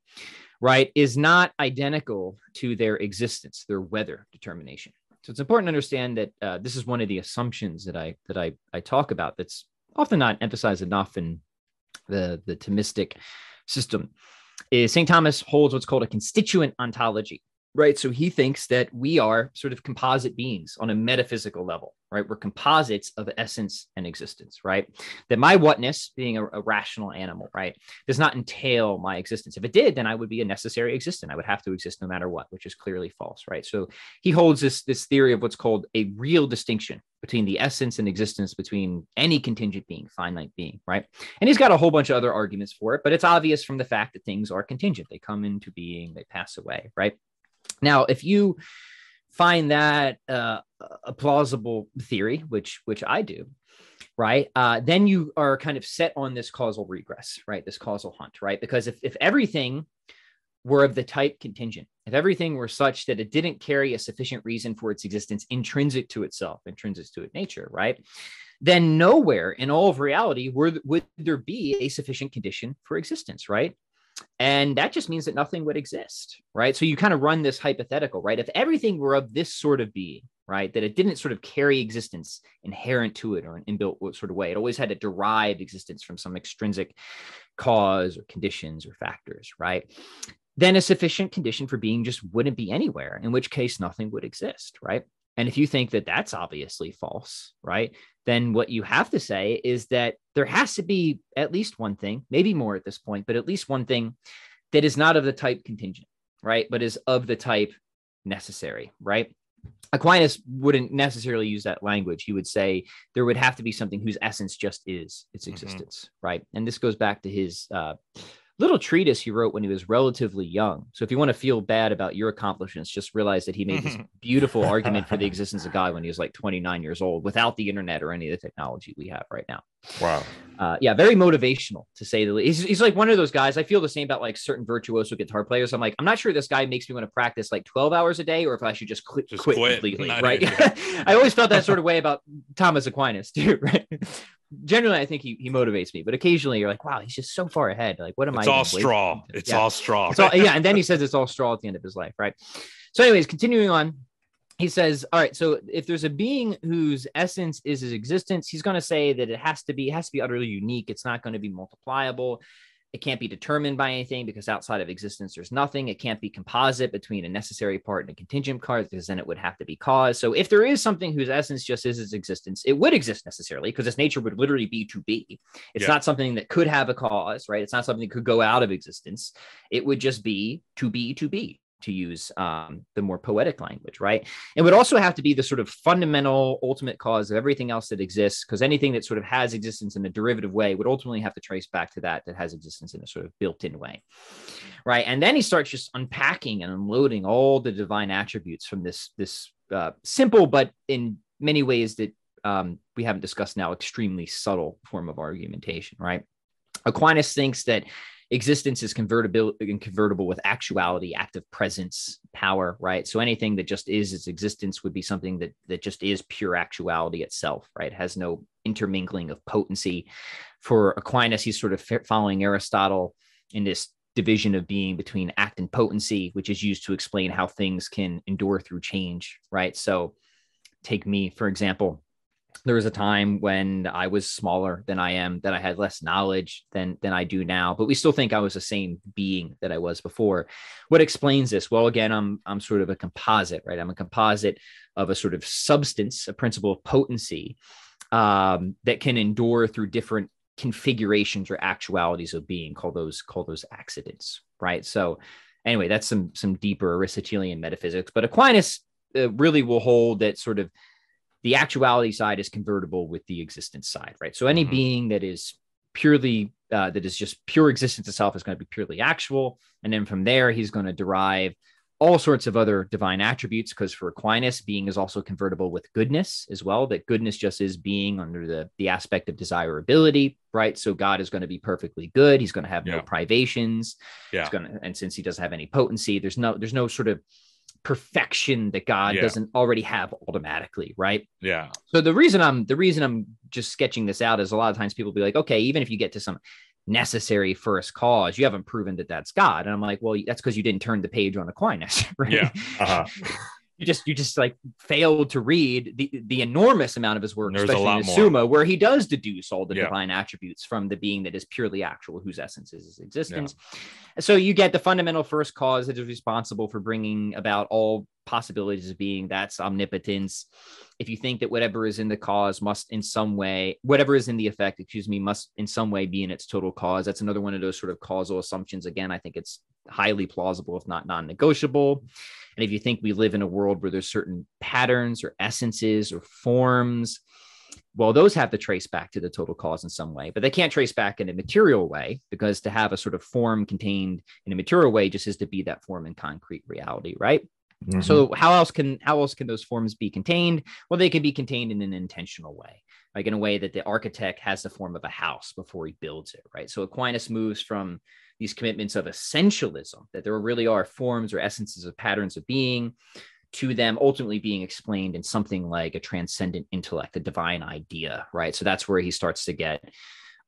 C: right, is not identical to their existence, their whether determination. So it's important to understand that uh, this is one of the assumptions that I that I I talk about. That's often not emphasized enough in the the Thomistic system. Is St. Thomas holds what's called a constituent ontology, right? So he thinks that we are sort of composite beings on a metaphysical level, right? We're composites of essence and existence, right? That my whatness, being a, a rational animal, right, does not entail my existence. If it did, then I would be a necessary existent. I would have to exist no matter what, which is clearly false, right? So he holds this this theory of what's called a real distinction between the essence and existence between any contingent being, finite being, right? And he's got a whole bunch of other arguments for it, but it's obvious from the fact that things are contingent. They come into being, they pass away, right? Now, if you find that uh, a plausible theory, which which I do, right? Uh, then you are kind of set on this causal regress, right? This causal hunt, right? Because if if everything were of the type contingent, if everything were such that it didn't carry a sufficient reason for its existence intrinsic to itself, intrinsic to its nature, right? Then nowhere in all of reality would, would there be a sufficient condition for existence, right? And that just means that nothing would exist, right? So you kind of run this hypothetical, right? If everything were of this sort of being, right, that it didn't sort of carry existence inherent to it or an inbuilt sort of way, it always had to derive existence from some extrinsic cause or conditions or factors, right? Then a sufficient condition for being just wouldn't be anywhere, in which case nothing would exist, right? And if you think that that's obviously false, right, then what you have to say is that there has to be at least one thing, maybe more at this point, but at least one thing that is not of the type contingent, right, but is of the type necessary, right? Aquinas wouldn't necessarily use that language. He would say there would have to be something whose essence just is its mm-hmm. existence, mm-hmm. right? And this goes back to his uh, little treatise he wrote when he was relatively young. So if you want to feel bad about your accomplishments, just realize that he made this mm-hmm. beautiful argument for the existence of God when he was like 29 years old without the internet or any of the technology we have right now.
B: Wow.
C: Uh, yeah, very motivational to say the least. He's, he's like one of those guys. I feel the same about like certain virtuoso guitar players. I'm like, I'm not sure this guy makes me want to practice like 12 hours a day or if I should just, quit, just quit, quit completely. Right. I always felt that sort of way about Thomas Aquinas too. Right generally I think he, he motivates me, but occasionally you're like, wow, he's just so far ahead. Like, what am
A: it's
C: I?
A: All straw. It's yeah. all straw.
C: It's all straw. yeah. And then he says it's all straw at the end of his life, right? So, anyways, continuing on, he says, all right, so if there's a being whose essence is his existence, he's going to say that it has to be, it has to be utterly unique. It's not going to be multipliable. It can't be determined by anything because outside of existence, there's nothing. It can't be composite between a necessary part and a contingent part because then it would have to be cause. So if there is something whose essence just is its existence, it would exist necessarily because its nature would literally be to be. It's yeah. not something that could have a cause, right? It's not something that could go out of existence. It would just be to be to be to use um, the more poetic language, right? It would also have to be the sort of fundamental, ultimate cause of everything else that exists, because anything that sort of has existence in a derivative way would ultimately have to trace back to that that has existence in a sort of built-in way, right? And then he starts just unpacking and unloading all the divine attributes from this this uh, simple, but in many ways that um, we haven't discussed now, extremely subtle form of argumentation, right? Aquinas thinks that existence is convertible and convertible with actuality active presence power right? So anything that just is its existence would be something that that just is pure actuality itself right? It has no intermingling of potency. For aquinas he's sort of following aristotle in this division of being between act and potency which is used to explain how things can endure through change right? So take me for example there was a time when I was smaller than I am, that I had less knowledge than than I do now, but we still think I was the same being that I was before. What explains this? Well, again, I'm I'm sort of a composite, right? I'm a composite of a sort of substance, a principle of potency um, that can endure through different configurations or actualities of being. Call those call those accidents, right? So, anyway, that's some some deeper Aristotelian metaphysics. But Aquinas uh, really will hold that sort of the actuality side is convertible with the existence side, right? So any mm-hmm. being that is purely uh, that is just pure existence itself is going to be purely actual, and then from there he's going to derive all sorts of other divine attributes because for Aquinas, being is also convertible with goodness as well. That goodness just is being under the the aspect of desirability, right? So God is going to be perfectly good. He's going to have yeah. no privations. Yeah. He's going to, and since he doesn't have any potency, there's no there's no sort of perfection that God yeah. doesn't already have automatically, right?
A: Yeah.
C: So the reason I'm the reason I'm just sketching this out is a lot of times people be like, okay, even if you get to some necessary first cause, you haven't proven that that's God, and I'm like, well, that's because you didn't turn the page on Aquinas, right?
A: Yeah. Uh-huh.
C: You just you just like failed to read the the enormous amount of his work, There's especially in the Summa, where he does deduce all the yeah. divine attributes from the being that is purely actual, whose essence is his existence. Yeah. So you get the fundamental first cause that is responsible for bringing about all possibilities of being. That's omnipotence. If you think that whatever is in the cause must in some way, whatever is in the effect, excuse me, must in some way be in its total cause. That's another one of those sort of causal assumptions. Again, I think it's highly plausible, if not non-negotiable. And if you think we live in a world where there's certain patterns or essences or forms, well, those have to trace back to the total cause in some way, but they can't trace back in a material way because to have a sort of form contained in a material way just is to be that form in concrete reality, right? Mm-hmm. So how else can how else can those forms be contained? Well, they can be contained in an intentional way, like in a way that the architect has the form of a house before he builds it, right? So Aquinas moves from these commitments of essentialism, that there really are forms or essences of patterns of being, to them ultimately being explained in something like a transcendent intellect, a divine idea, right? So that's where he starts to get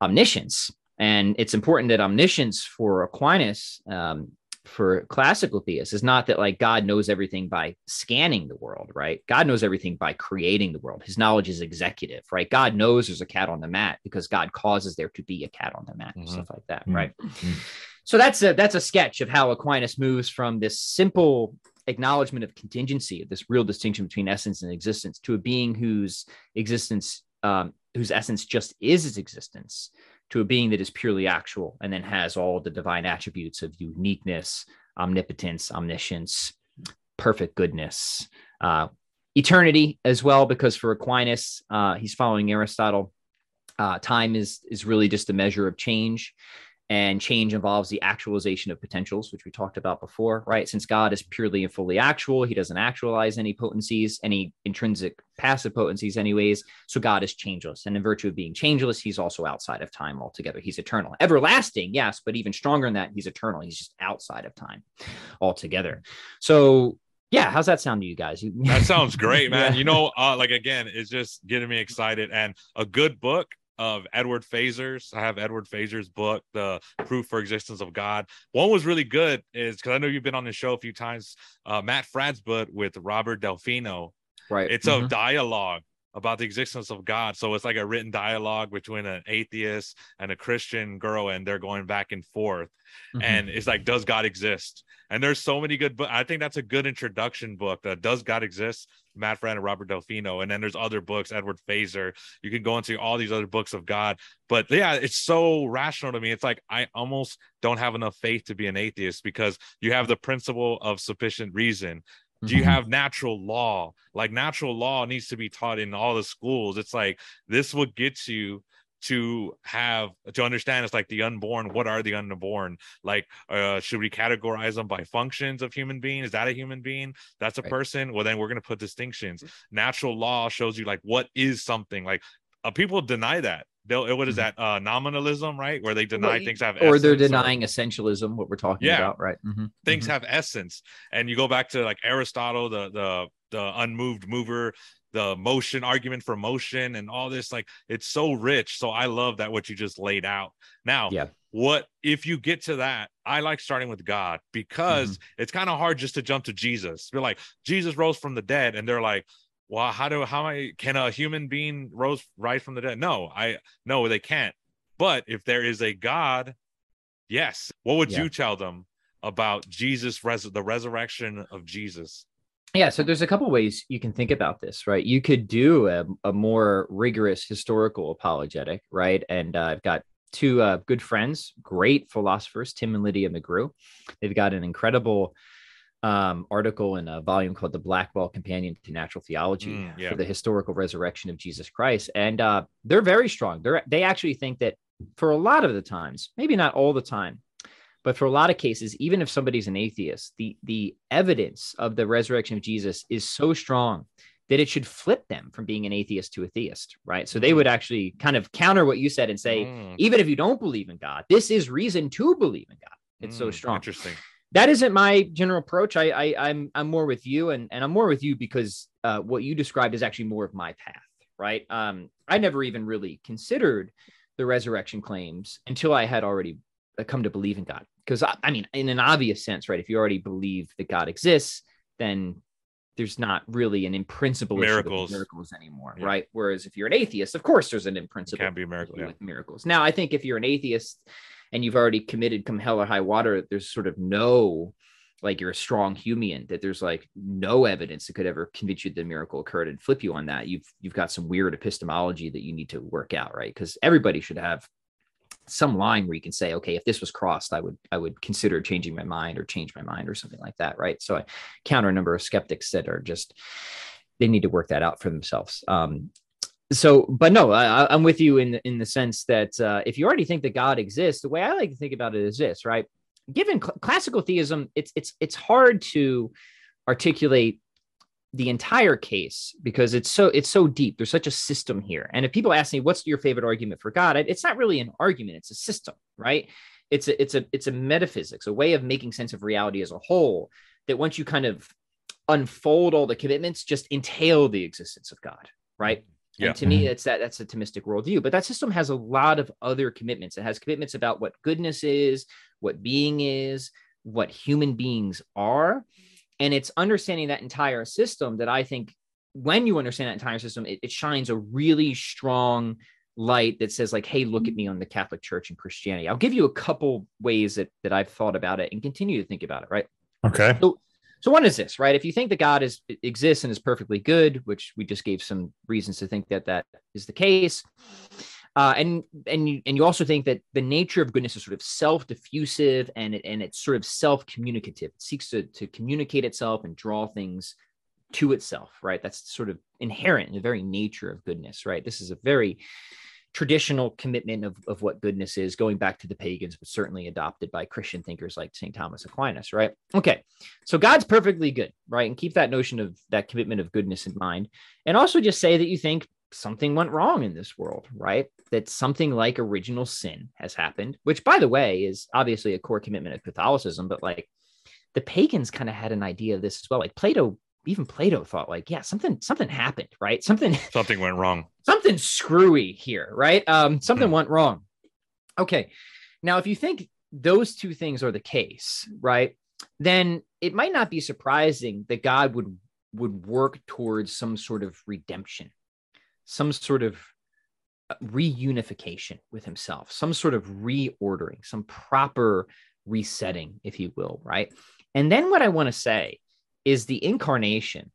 C: omniscience. And it's important that omniscience for Aquinas um, for classical theists is not that like God knows everything by scanning the world, right? God knows everything by creating the world. His knowledge is executive, right? God knows there's a cat on the mat because God causes there to be a cat on the mat, mm-hmm. stuff like that, mm-hmm. right? Mm-hmm. So that's a that's a sketch of how Aquinas moves from this simple acknowledgement of contingency, of this real distinction between essence and existence, to a being whose existence, um, whose essence just is its existence, to a being that is purely actual and then has all the divine attributes of uniqueness, omnipotence, omniscience, perfect goodness, uh, eternity as well, because for Aquinas, uh, he's following Aristotle. Uh, time is is really just a measure of change, and change involves the actualization of potentials which we talked about before right? Since god is purely and fully actual he doesn't actualize any potencies any intrinsic passive potencies anyways. So god is changeless. And in virtue of being changeless he's also outside of time altogether. He's eternal. Everlasting yes but even stronger than that he's eternal. He's just outside of time altogether. So yeah how's that sound to you guys?
A: That sounds great man. Yeah. you know uh, like again it's just getting me excited. And a good book of Edward Feser's. I have Edward Feser's book, The Proof for Existence of God. One was really good is because I know you've been on the show a few times. Uh, Matt Fradd's book with Robert Delfino.
C: Right.
A: It's mm-hmm. a dialogue about the existence of God. So it's like a written dialogue between an atheist and a Christian girl, and they're going back and forth. Mm-hmm. And it's like, does God exist? And there's so many good books. I think that's a good introduction book. Uh, does God exist? Matt Fradd and Robert Delfino. And then there's other books, Edward Feser. You can go into all these other books of God. But yeah, it's so rational to me. It's like I almost don't have enough faith to be an atheist because you have the principle of sufficient reason do you mm-hmm. have natural law like natural law needs to be taught in all the schools it's like this will get you to have to understand it's like the unborn what are the unborn? Like uh should we categorize them by functions of human being? Is that a human being? That's a right. person? Well then we're going to put distinctions. Natural law shows you like what is something like uh, people deny that. They'll what is mm-hmm. that uh nominalism right? Where they deny well, things have
C: or they're denying or, essentialism what we're talking yeah, about right
A: mm-hmm. things mm-hmm. have essence. And you go back to like aristotle the the the unmoved mover the motion argument for motion and all this like it's so rich. So i love that what you just laid out. Now
C: yeah.
A: what if you get to that? I like starting with god because mm-hmm. it's kind of hard just to jump to jesus. You're like jesus rose from the dead and they're like well how do how I can a human being rose rise from the dead? No i no they can't. But if there is a god yes. What would yeah. you tell them about jesus res- the resurrection of jesus
C: yeah so there's a couple ways you can think about this right you could do a, a more rigorous historical apologetic right and uh, i've got two uh, good friends great philosophers tim and lydia mcgrew they've got an incredible um, article in a volume called The Blackwell Companion to Natural Theology mm, yeah. for the historical resurrection of Jesus Christ. And uh, they're very strong. They're, they actually think that for a lot of the times, maybe not all the time, but for a lot of cases, even if somebody's an atheist, the, the evidence of the resurrection of Jesus is so strong that it should flip them from being an atheist to a theist, right? So they mm. would actually kind of counter what you said and say, mm. even if you don't believe in God, this is reason to believe in God. It's mm, so strong.
A: Interesting
C: that isn't my general approach. I, I I'm, I'm more with you, and and I'm more with you because uh, what you described is actually more of my path, right? Um, I never even really considered the resurrection claims until I had already Uh, come to believe in God. Because I, I mean, in an obvious sense, right? If you already believe that God exists, then there's not really an in principle
A: miracles
C: miracles anymore, yeah. right? Whereas if you're an atheist, of course, there's an in principle.
A: Can't be a miracle
C: with miracles. Now, I think if you're an atheist and you've already committed come hell or high water, there's sort of no like you're a strong Humean, that there's like no evidence that could ever convince you that the miracle occurred and flip you on that. You've you've got some weird epistemology that you need to work out, right? Because everybody should have some line where you can say, okay, if this was crossed, I would I would consider changing my mind or change my mind or something like that, right? So I counter a number of skeptics that are just they need to work that out for themselves. Um, so but no I, am with you in in the sense that uh, if you already think that god exists the way i like to think about it is this right given cl- classical theism it's it's it's hard to articulate the entire case because it's so it's so deep there's such a system here and if people ask me what's your favorite argument for god it's not really an argument it's a system right it's a it's a it's a metaphysics, a way of making sense of reality as a whole. That once you kind of unfold all the commitments, just entail the existence of God, right? Mm-hmm.
A: Yeah.
C: And to me, it's that that's a Thomistic worldview. But that system has a lot of other commitments. It has commitments about what goodness is, what being is, what human beings are. And it's understanding that entire system that I think when you understand that entire system, it, it shines a really strong light that says, like, hey, look at mm-hmm. me on the Catholic Church and Christianity. I'll give you a couple ways that that I've thought about it and continue to think about it, right?
B: Okay.
C: So, so one is this, right? If you think that God is exists and is perfectly good, which we just gave some reasons to think that that is the case, uh, and and you and you also think that the nature of goodness is sort of self-diffusive and it, and it's sort of self-communicative. It seeks to to communicate itself and draw things to itself, right? That's sort of inherent in the very nature of goodness, right? This is a very traditional commitment of, of what goodness is, going back to the pagans, but certainly adopted by Christian thinkers like St. Thomas Aquinas, right? Okay, so God's perfectly good, right? And keep that notion of that commitment of goodness in mind. And also just say that you think something went wrong in this world, right? That something like original sin has happened, which, by the way, is obviously a core commitment of Catholicism, but like the pagans kind of had an idea of this as well. Like Plato even Plato thought like, yeah, something something happened, right? Something
A: something went wrong.
C: Something screwy here, right? Um, something hmm. went wrong. Okay. Now, if you think those two things are the case, right, then it might not be surprising that God would would work towards some sort of redemption, some sort of uh, reunification with himself, some sort of reordering, some proper resetting, if you will, right? And then what I want to say is the incarnation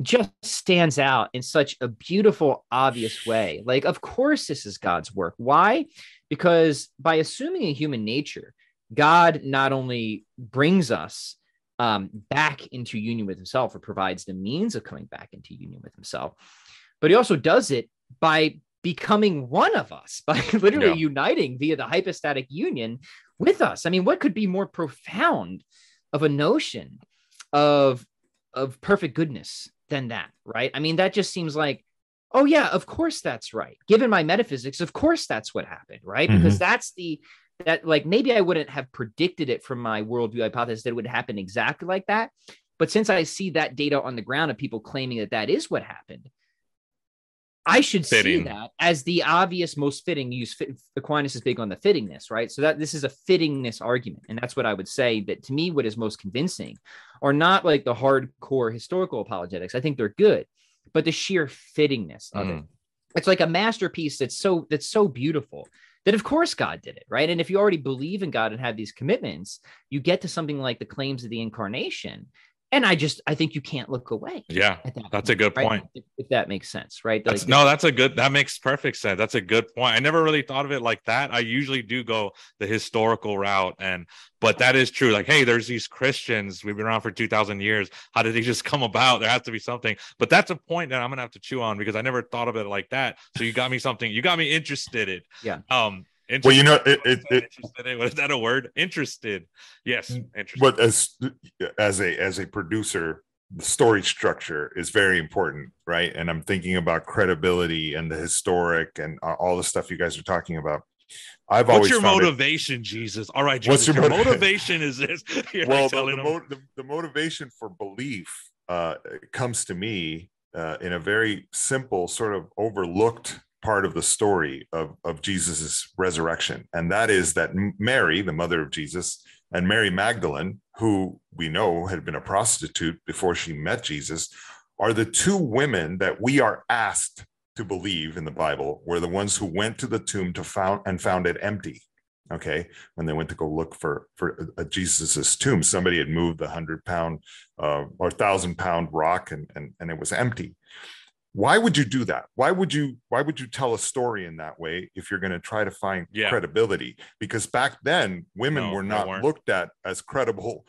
C: just stands out in such a beautiful, obvious way. Like, of course, this is God's work. Why? Because by assuming a human nature, God not only brings us um, back into union with himself or provides the means of coming back into union with himself, but he also does it by becoming one of us, by literally yeah. uniting via the hypostatic union with us. I mean, what could be more profound of a notion of of perfect goodness than that, right? I mean, that just seems like, oh yeah, of course that's right. Given my metaphysics, of course that's what happened, right? Mm-hmm. Because that's the that like maybe I wouldn't have predicted it from my worldview hypothesis that it would happen exactly like that. But since I see that data on the ground of people claiming that that is what happened, I should fitting. see that as the obvious, most fitting use. Aquinas is big on the fittingness, right? So that this is a fittingness argument, and that's what I would say. That to me, what is most convincing are not like the hardcore historical apologetics. I think they're good, but the sheer fittingness of mm. it. It's like a masterpiece that's so that's so beautiful that of course God did it, right? And if you already believe in God and have these commitments, you get to something like the claims of the incarnation, and I just I think you can't look away.
A: Yeah, that that's point, a good
C: right?
A: point.
C: If, if, that makes sense, right?
A: That's, like, no, that's a good. That makes perfect sense. That's a good point. I never really thought of it like that. I usually do go the historical route, and but that is true. Like, hey, there's these Christians. We've been around for two thousand years. How did they just come about? There has to be something. But that's a point that I'm gonna have to chew on because I never thought of it like that. So you got me something. You got me interested. In.
C: Yeah.
A: Um
B: well, you know, it, it, it
A: interested was that a word? Interested. Yes.
B: Mm, interested. But as as a as a producer, the story structure is very important, right? And I'm thinking about credibility and the historic and all the stuff you guys are talking about. I've
A: What's
B: always
A: your motivation, it, Jesus? All right, Jesus, What's your, your motivation? Is this?
B: well, the, the, mo- the, the, motivation for belief uh, comes to me uh, in a very simple, sort of overlooked part of the story of, of Jesus's resurrection. And that is that Mary, the mother of Jesus, and Mary Magdalene, who we know had been a prostitute before she met Jesus, are the two women that we are asked to believe in the Bible were the ones who went to the tomb to found and found it empty. Okay, when they went to go look for for uh, Jesus's tomb, somebody had moved the hundred pound uh, or thousand pound rock and, and and it was empty why would you do that? Why would you why would you tell a story in that way if you're going to try to find yeah. credibility? Because back then women no, were not looked at as credible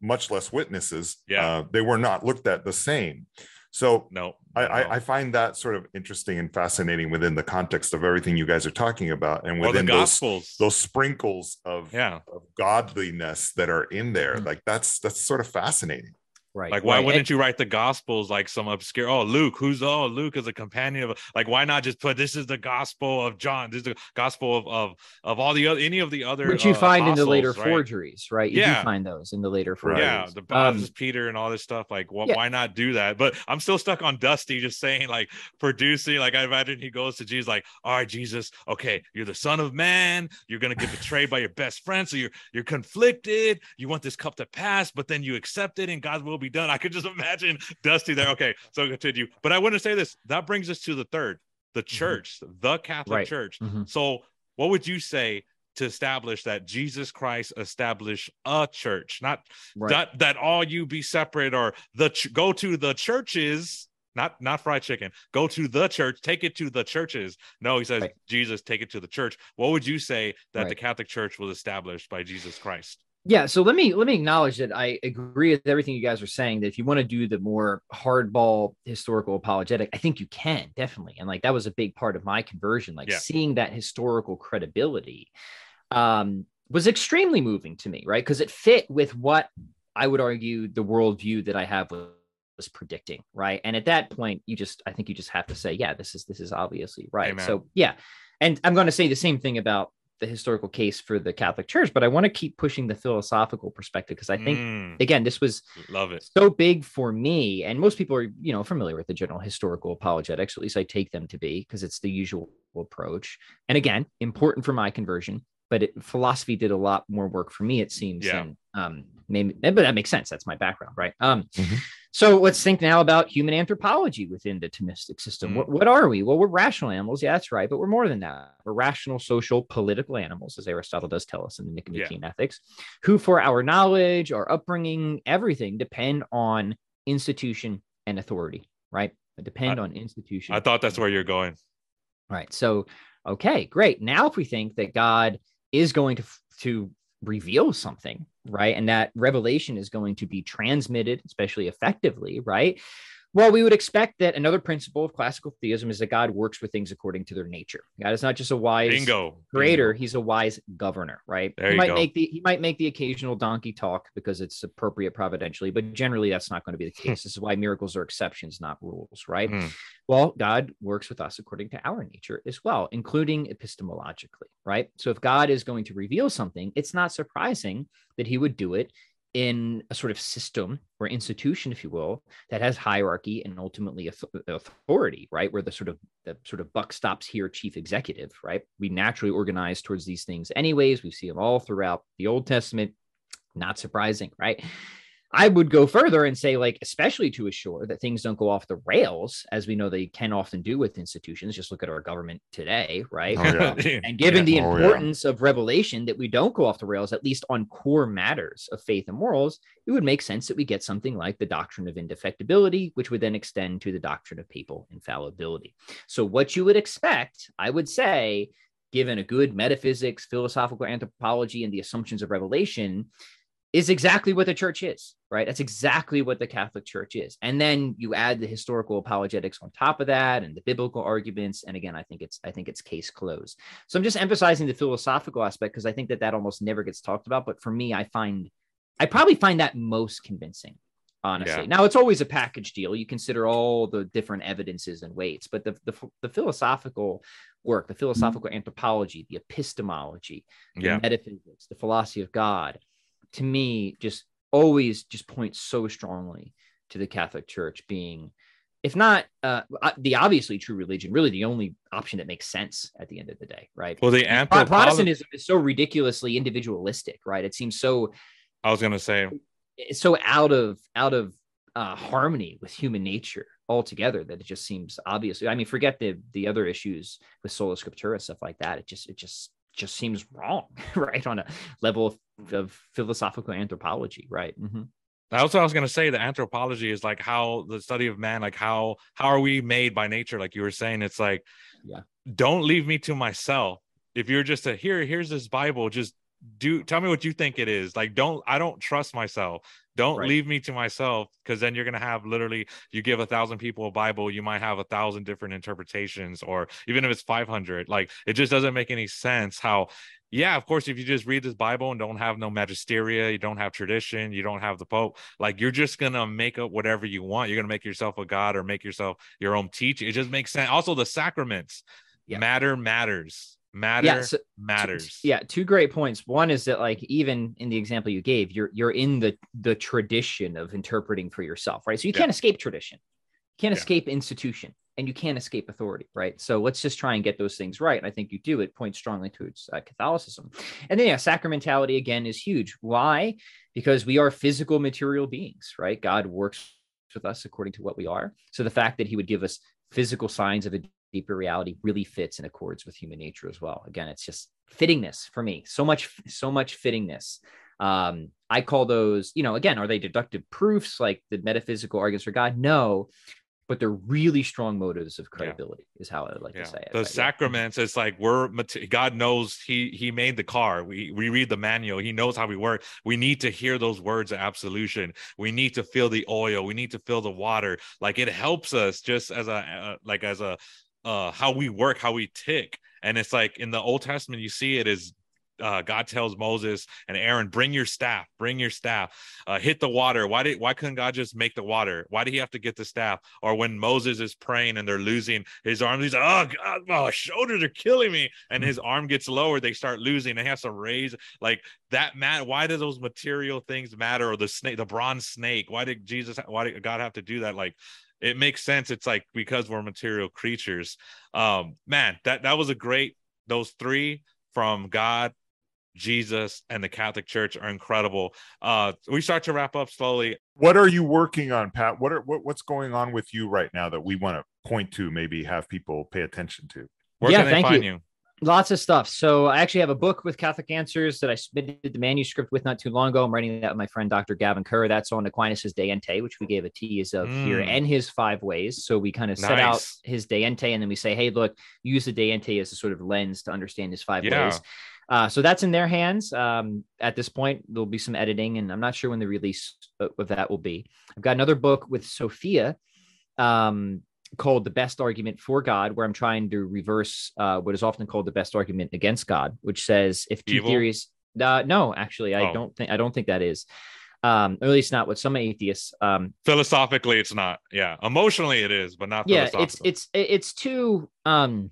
B: much less witnesses.
A: Yeah. Uh,
B: they were not looked at the same. So
A: no,
B: I, I, I, find that sort of interesting and fascinating within the context of everything you guys are talking about, and within well, those those sprinkles of
A: yeah.
B: of godliness that are in there. Mm-hmm. Like that's that's sort of fascinating.
C: Right.
A: Like, why
C: right.
A: wouldn't you write the Gospels like some obscure? Oh, Luke, who's oh Luke is a companion of like why not just put this is the Gospel of John, this is the Gospel of of, of all the other any of the other
C: which you
A: uh,
C: find in the later
A: right?
C: forgeries, right? You
A: Yeah.
C: do find those in the later forgeries.
A: Yeah, the
C: Um,
A: Peter and all this stuff. Like, wh-
C: yeah.
A: why not do that? But I'm still stuck on Dusty just saying, like, producing. Like, I imagine he goes to Jesus, like, all right, Jesus, okay, you're the son of man. You're gonna get betrayed by your best friend. So you're you're conflicted. You want this cup to pass, but then you accept it and God will be done. I could just imagine Dusty there. Okay, so continue. But I want to say this. That brings us to the third, the church, the Catholic
C: Mm-hmm. Right.
A: Church.
C: Mhm.
A: So, what would you say to establish that Jesus Christ established a church, not
C: Right.
A: that that all you be separate or the ch- go to the churches, not not fried chicken. Go to the church, take it to the churches. No, he says
C: Right.
A: Jesus, take it to the church. What would you say that the Catholic Church was established by Jesus Christ?
C: Yeah, so let me let me acknowledge that I agree with everything you guys are saying. That if you want to do the more hardball historical apologetic, I think you can definitely, and like that was a big part of my conversion. Like
A: Yeah.
C: seeing that historical credibility um, was extremely moving to me, right? Because it fit with what I would argue the worldview that I have was, was predicting, right? And at that point, you just I think you just have to say, yeah, this is this is obviously right.
A: Amen.
C: So yeah, and I'm going to say the same thing about the historical case for the Catholic Church, but I want to keep pushing the philosophical perspective because I think
A: Mm,
C: again this was
A: love it.
C: so big for me and most people are you know familiar with the general historical apologetics at least i take them to be because it's the usual approach and again important for my conversion but it, philosophy did a lot more work for me it seems
A: Yeah.
C: and um maybe but that makes sense that's my background right um
B: Mhm.
C: So let's think now about human anthropology within the Thomistic system.
A: Mm.
C: What, what are we? Well, we're rational animals. Yeah, that's right. But we're more than that. We're rational, social, political animals, as Aristotle does tell us in the Nicomachean Ethics, who, for our knowledge, our upbringing, everything, depend on institution and authority, right? They depend on institution.
A: I thought that's where you're going.
C: Right. So, okay, great. Now, if we think that God is going to to reveal something, right, and that revelation is going to be transmitted, especially effectively, right? Well, we would expect that another principle of classical theism is that God works with things according to their nature. God is not just a wise
A: Bingo.
C: creator; he's a wise governor, right?
A: There
C: he might
A: go.
C: make the he might make the occasional donkey talk because it's appropriate providentially, but generally that's not going to be the case. this is why miracles are exceptions, not rules, right?
A: Hmm.
C: Well, God works with us according to our nature as well, including epistemologically, right? So if God is going to reveal something, it's not surprising that he would do it in a sort of system or institution, if you will, that has hierarchy and ultimately authority, right? Where the sort of the sort of buck stops here, chief executive, right? We naturally organize towards these things anyways. We see them all throughout the Old Testament. Not surprising, right? I would go further and say, like, especially to assure that things don't go off the rails, as we know they can often do with institutions. Just look at our government today, right?
B: Oh, yeah.
C: And given the
B: Oh, yeah.
C: importance of revelation that we don't go off the rails, at least on core matters of faith and morals, it would make sense that we get something like the doctrine of indefectibility, which would then extend to the doctrine of papal infallibility. So, what you would expect, I would say, given a good metaphysics, philosophical anthropology, and the assumptions of revelation, is exactly what the church is, right? That's exactly what the Catholic Church is. And then you add the historical apologetics on top of that and the biblical arguments. And again, I think it's I think it's case closed. So I'm just emphasizing the philosophical aspect because I think that that almost never gets talked about. But for me, I find I probably find that most convincing. Honestly,
A: Yeah.
C: now it's always a package deal. You consider all the different evidences and weights, but the the, the philosophical work, the philosophical anthropology, the epistemology, the
A: Yeah.
C: metaphysics, the philosophy of God, to me, just always just points so strongly to the Catholic Church being, if not uh, the obviously true religion, really the only option that makes sense at the end of the day, right?
A: Well, the anthropology.
C: Protestantism is so ridiculously individualistic, right? It seems so
A: I was gonna say,
C: it's so out of out of uh, harmony with human nature altogether that it just seems obvious. I mean, forget the the other issues with sola scriptura stuff like that. It just it just just seems wrong, right? On a level of, of philosophical anthropology, right? Mhm.
A: That's what I was gonna say. The anthropology is like how the study of man, like how how are we made by nature? Like you were saying, it's like,
C: Yeah.
A: don't leave me to myself. If you're just a here, here's this Bible, just do tell me what you think it is. Like, don't I don't trust myself. Don't
C: Right.
A: leave me to myself because then you're gonna have literally you give a thousand people a bible you might have a thousand different interpretations or even if it's 500 like it just doesn't make any sense how yeah of course if you just read this bible and don't have no magisteria you don't have tradition you don't have the pope like you're just gonna make up whatever you want. You're gonna make yourself a god or make yourself your own teacher. It just makes sense also the sacraments matter matters matter
C: Yeah, so-
A: matters.
C: yeah two great points. One is that like even in the example you gave you're you're in the the tradition of interpreting for yourself right? So you
A: Yeah.
C: can't escape tradition. You can't
A: Yeah.
C: escape institution and you can't escape authority right? So let's just try and get those things right and i think you do. It points strongly towards uh, catholicism. And then yeah sacramentality again is huge. Why? Because we are physical material beings right? God works with us according to what we are. So the fact that he would give us physical signs of a deeper reality really fits and accords with human nature as well. Again, it's just fittingness for me. So much, so much fittingness. Um, I call those, you know, again, are they deductive proofs like the metaphysical arguments for God? No, but they're really strong motives of credibility, is how I like
A: yeah.
C: to say it.
A: The
C: yeah.
A: sacraments, it's like we're God knows He He made the car. We we read the manual. He knows how we work. We need to hear those words of absolution. We need to feel the oil. We need to feel the water. Like it helps us just as a uh, like as a uh how we work, how we tick. And it's like in the Old Testament, you see it is uh, God tells Moses and Aaron, "Bring your staff, bring your staff, uh, hit the water." Why did why couldn't God just make the water? Why did He have to get the staff? Or when Moses is praying and they're losing his arms, he's like, "Oh God, my shoulders are killing me," and his arm gets lower. They start losing, he has to raise like that. Matt, why do those material things matter? Or the snake, the bronze snake? Why did Jesus? Why did God have to do that? Like it makes sense. It's like because we're material creatures. Um, man, that that was a great. Those three from God, Jesus, and the Catholic Church are incredible. Uh, we start to wrap up slowly.
B: What are you working on, Pat? What are what, what's going on with you right now that we want to point to, maybe have people pay attention to?
A: Where
C: Yeah,
A: can they
C: thank
A: find
C: you.
A: you?
C: Lots of stuff. So I actually have a book with Catholic Answers that I submitted the manuscript with not too long ago. I'm writing that with my friend Dr. Gaven Kerr. That's on Aquinas' De Ente, which we gave a tease of here,
A: Mm.
C: and his five ways. So we kind of set out his De Ente, and then we say, hey, look, use the De Ente as a sort of lens to understand his five
A: Yeah.
C: ways. Uh, so that's in their hands. Um, at this point, there'll be some editing, and I'm not sure when the release of of that will be. I've got another book with Sophia um, called The Best Argument for God, where I'm trying to reverse uh, what is often called the best argument against God, which says if two
A: Evil?
C: theories, uh, no, actually, I
A: Oh.
C: don't think I don't think that is. Um, or at least not what some atheists. Um,
A: Philosophically, it's not. Yeah, emotionally, it is, but not.
C: yeah, it's it's it's too. Um,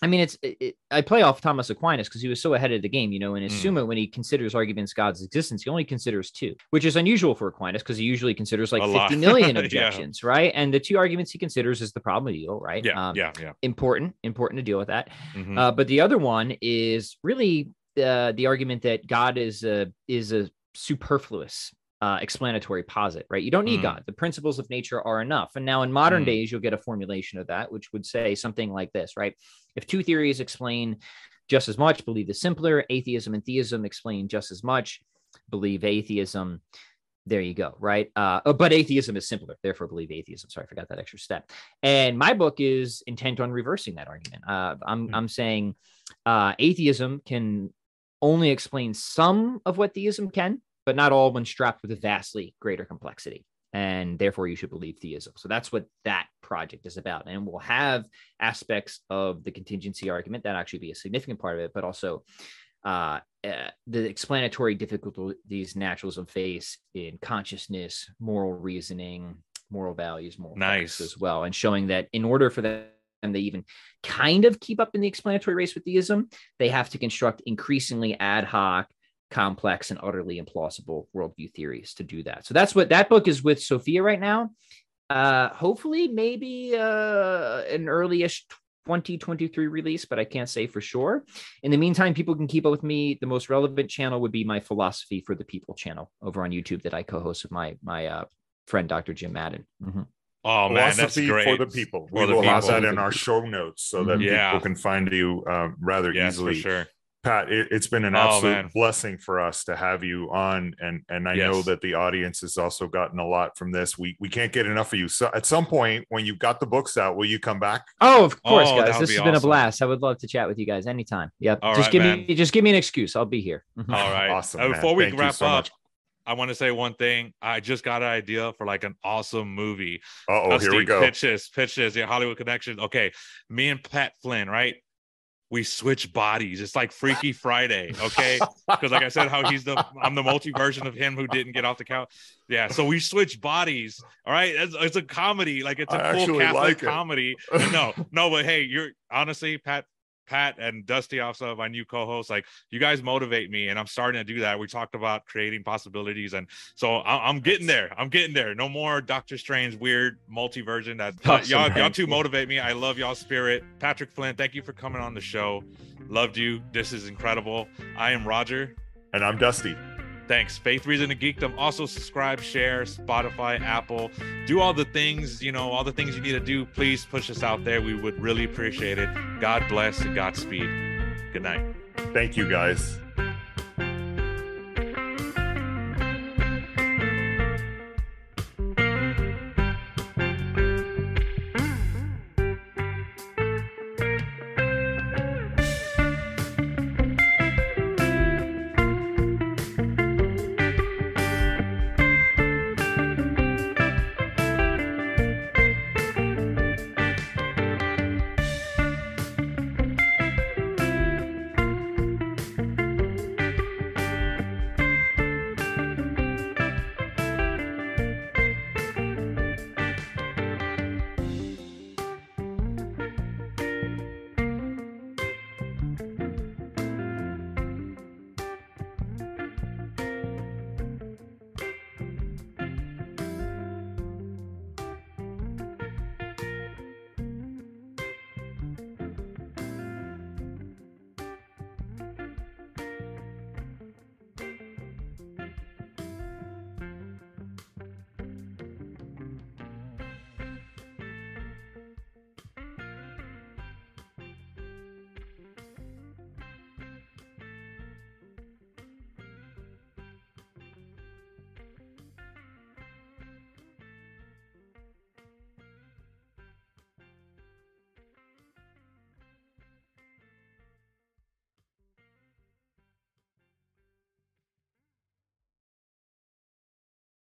C: I mean, it's it, I play off Thomas Aquinas because he was so ahead of the game, you know. In his
A: Mm.
C: Summa, when he considers arguments God's existence, he only considers two, which is unusual for Aquinas because he usually considers like
A: A
C: 50
A: lot. Yeah.
C: objections, right? And the two arguments he considers is the problem of evil, right?
A: yeah,
C: Um,
A: yeah, yeah.
C: Important, important to deal with that.
A: Mhm.
C: Uh, but the other one is really uh, the argument that God is a is a superfluous uh, explanatory posit, right? You don't need
A: Mm.
C: God. The principles of nature are enough. And now in modern
A: Mm.
C: days, you'll get a formulation of that, which would say something like this, right? If two theories explain just as much, believe the simpler. Atheism and theism explain just as much, believe atheism. There you go, right? Uh, oh, but atheism is simpler, therefore believe atheism. Sorry, I forgot that extra step. And my book is intent on reversing that argument. Uh, I'm
A: Hmm.
C: I'm saying uh, atheism can only explain some of what theism can, but not all when strapped with a vastly greater complexity. And therefore, you should believe theism. So that's what that project is about. And we'll have aspects of the contingency argument that actually be a significant part of it, but also uh, uh, the explanatory difficulties naturalism face in consciousness, moral reasoning, moral values, moral
A: Nice.
C: as well, and showing that in order for them to even kind of keep up in the explanatory race with theism, they have to construct increasingly ad hoc, complex, and utterly implausible worldview theories to do that. So that's what that book is with Sophia right now. Uh, hopefully, maybe uh, an earlyish 2023 release, but I can't say for sure. In the meantime, people can keep up with me. The most relevant channel would be my Philosophy for the People channel over on YouTube that I co-host with my my uh, friend Dr. Jim Madden. Mhm.
A: Oh man, that's
B: Philosophy
A: great
B: for the people.
A: For
B: we
A: the
B: will have that in our show notes so that
C: Mhm.
A: Yeah.
B: people can find you uh, rather
A: Yes, for
B: easily.
A: sure.
B: Pat, it, it's been an
A: Oh,
B: absolute
A: man.
B: blessing for us to have you on, and and I know that the audience has also gotten a lot from this. We we can't get enough of you. So at some point, when you've got the books out, will you come back?
C: Oh, of course,
A: Oh, that
C: guys. This
A: be
C: has been a blast. I would love to chat with you guys anytime. Yep.
A: All
C: just
A: right,
C: give
A: man.
C: me just give me an excuse. I'll be here. Mhm.
A: All right.
B: Awesome,
A: Uh,
B: man.
A: before we
B: Thank
A: wrap
B: so
A: up,
B: much.
A: I want to say one thing. I just got an idea for like an awesome movie.
B: Oh, here we go.
A: Pitches, pitches. Yeah, Hollywood Connection. Okay, me and Pat Flynn, right? We switch bodies. It's like Freaky Friday, okay? Because like I said, how he's the I'm the multi version of him who didn't get off the couch. Yeah, so we switch bodies. All right, it's, it's a comedy, like it's a
B: I
A: full Catholic
B: like
A: comedy. no, no, but hey, you're honestly, Pat, Pat and Dusty, also my new co-host, like you guys motivate me, and I'm starting to do that. We talked about creating possibilities, and so I'm, getting there. I'm getting there. No more Doctor Strange weird multi-version. That awesome, y'all, y'all two motivate me. I love y'all spirit. Patrick Flynn, thank you for coming on the show. Loved you. This is incredible. I am Roger,
B: and I'm Dusty.
A: Thanks. Faith, Reason, and Geekdom. Also, subscribe, share, Spotify, Apple. Do all the things, you know, all the things you need to do. Please push us out there. We would really appreciate it. God bless and Godspeed. Good night.
B: Thank you, guys.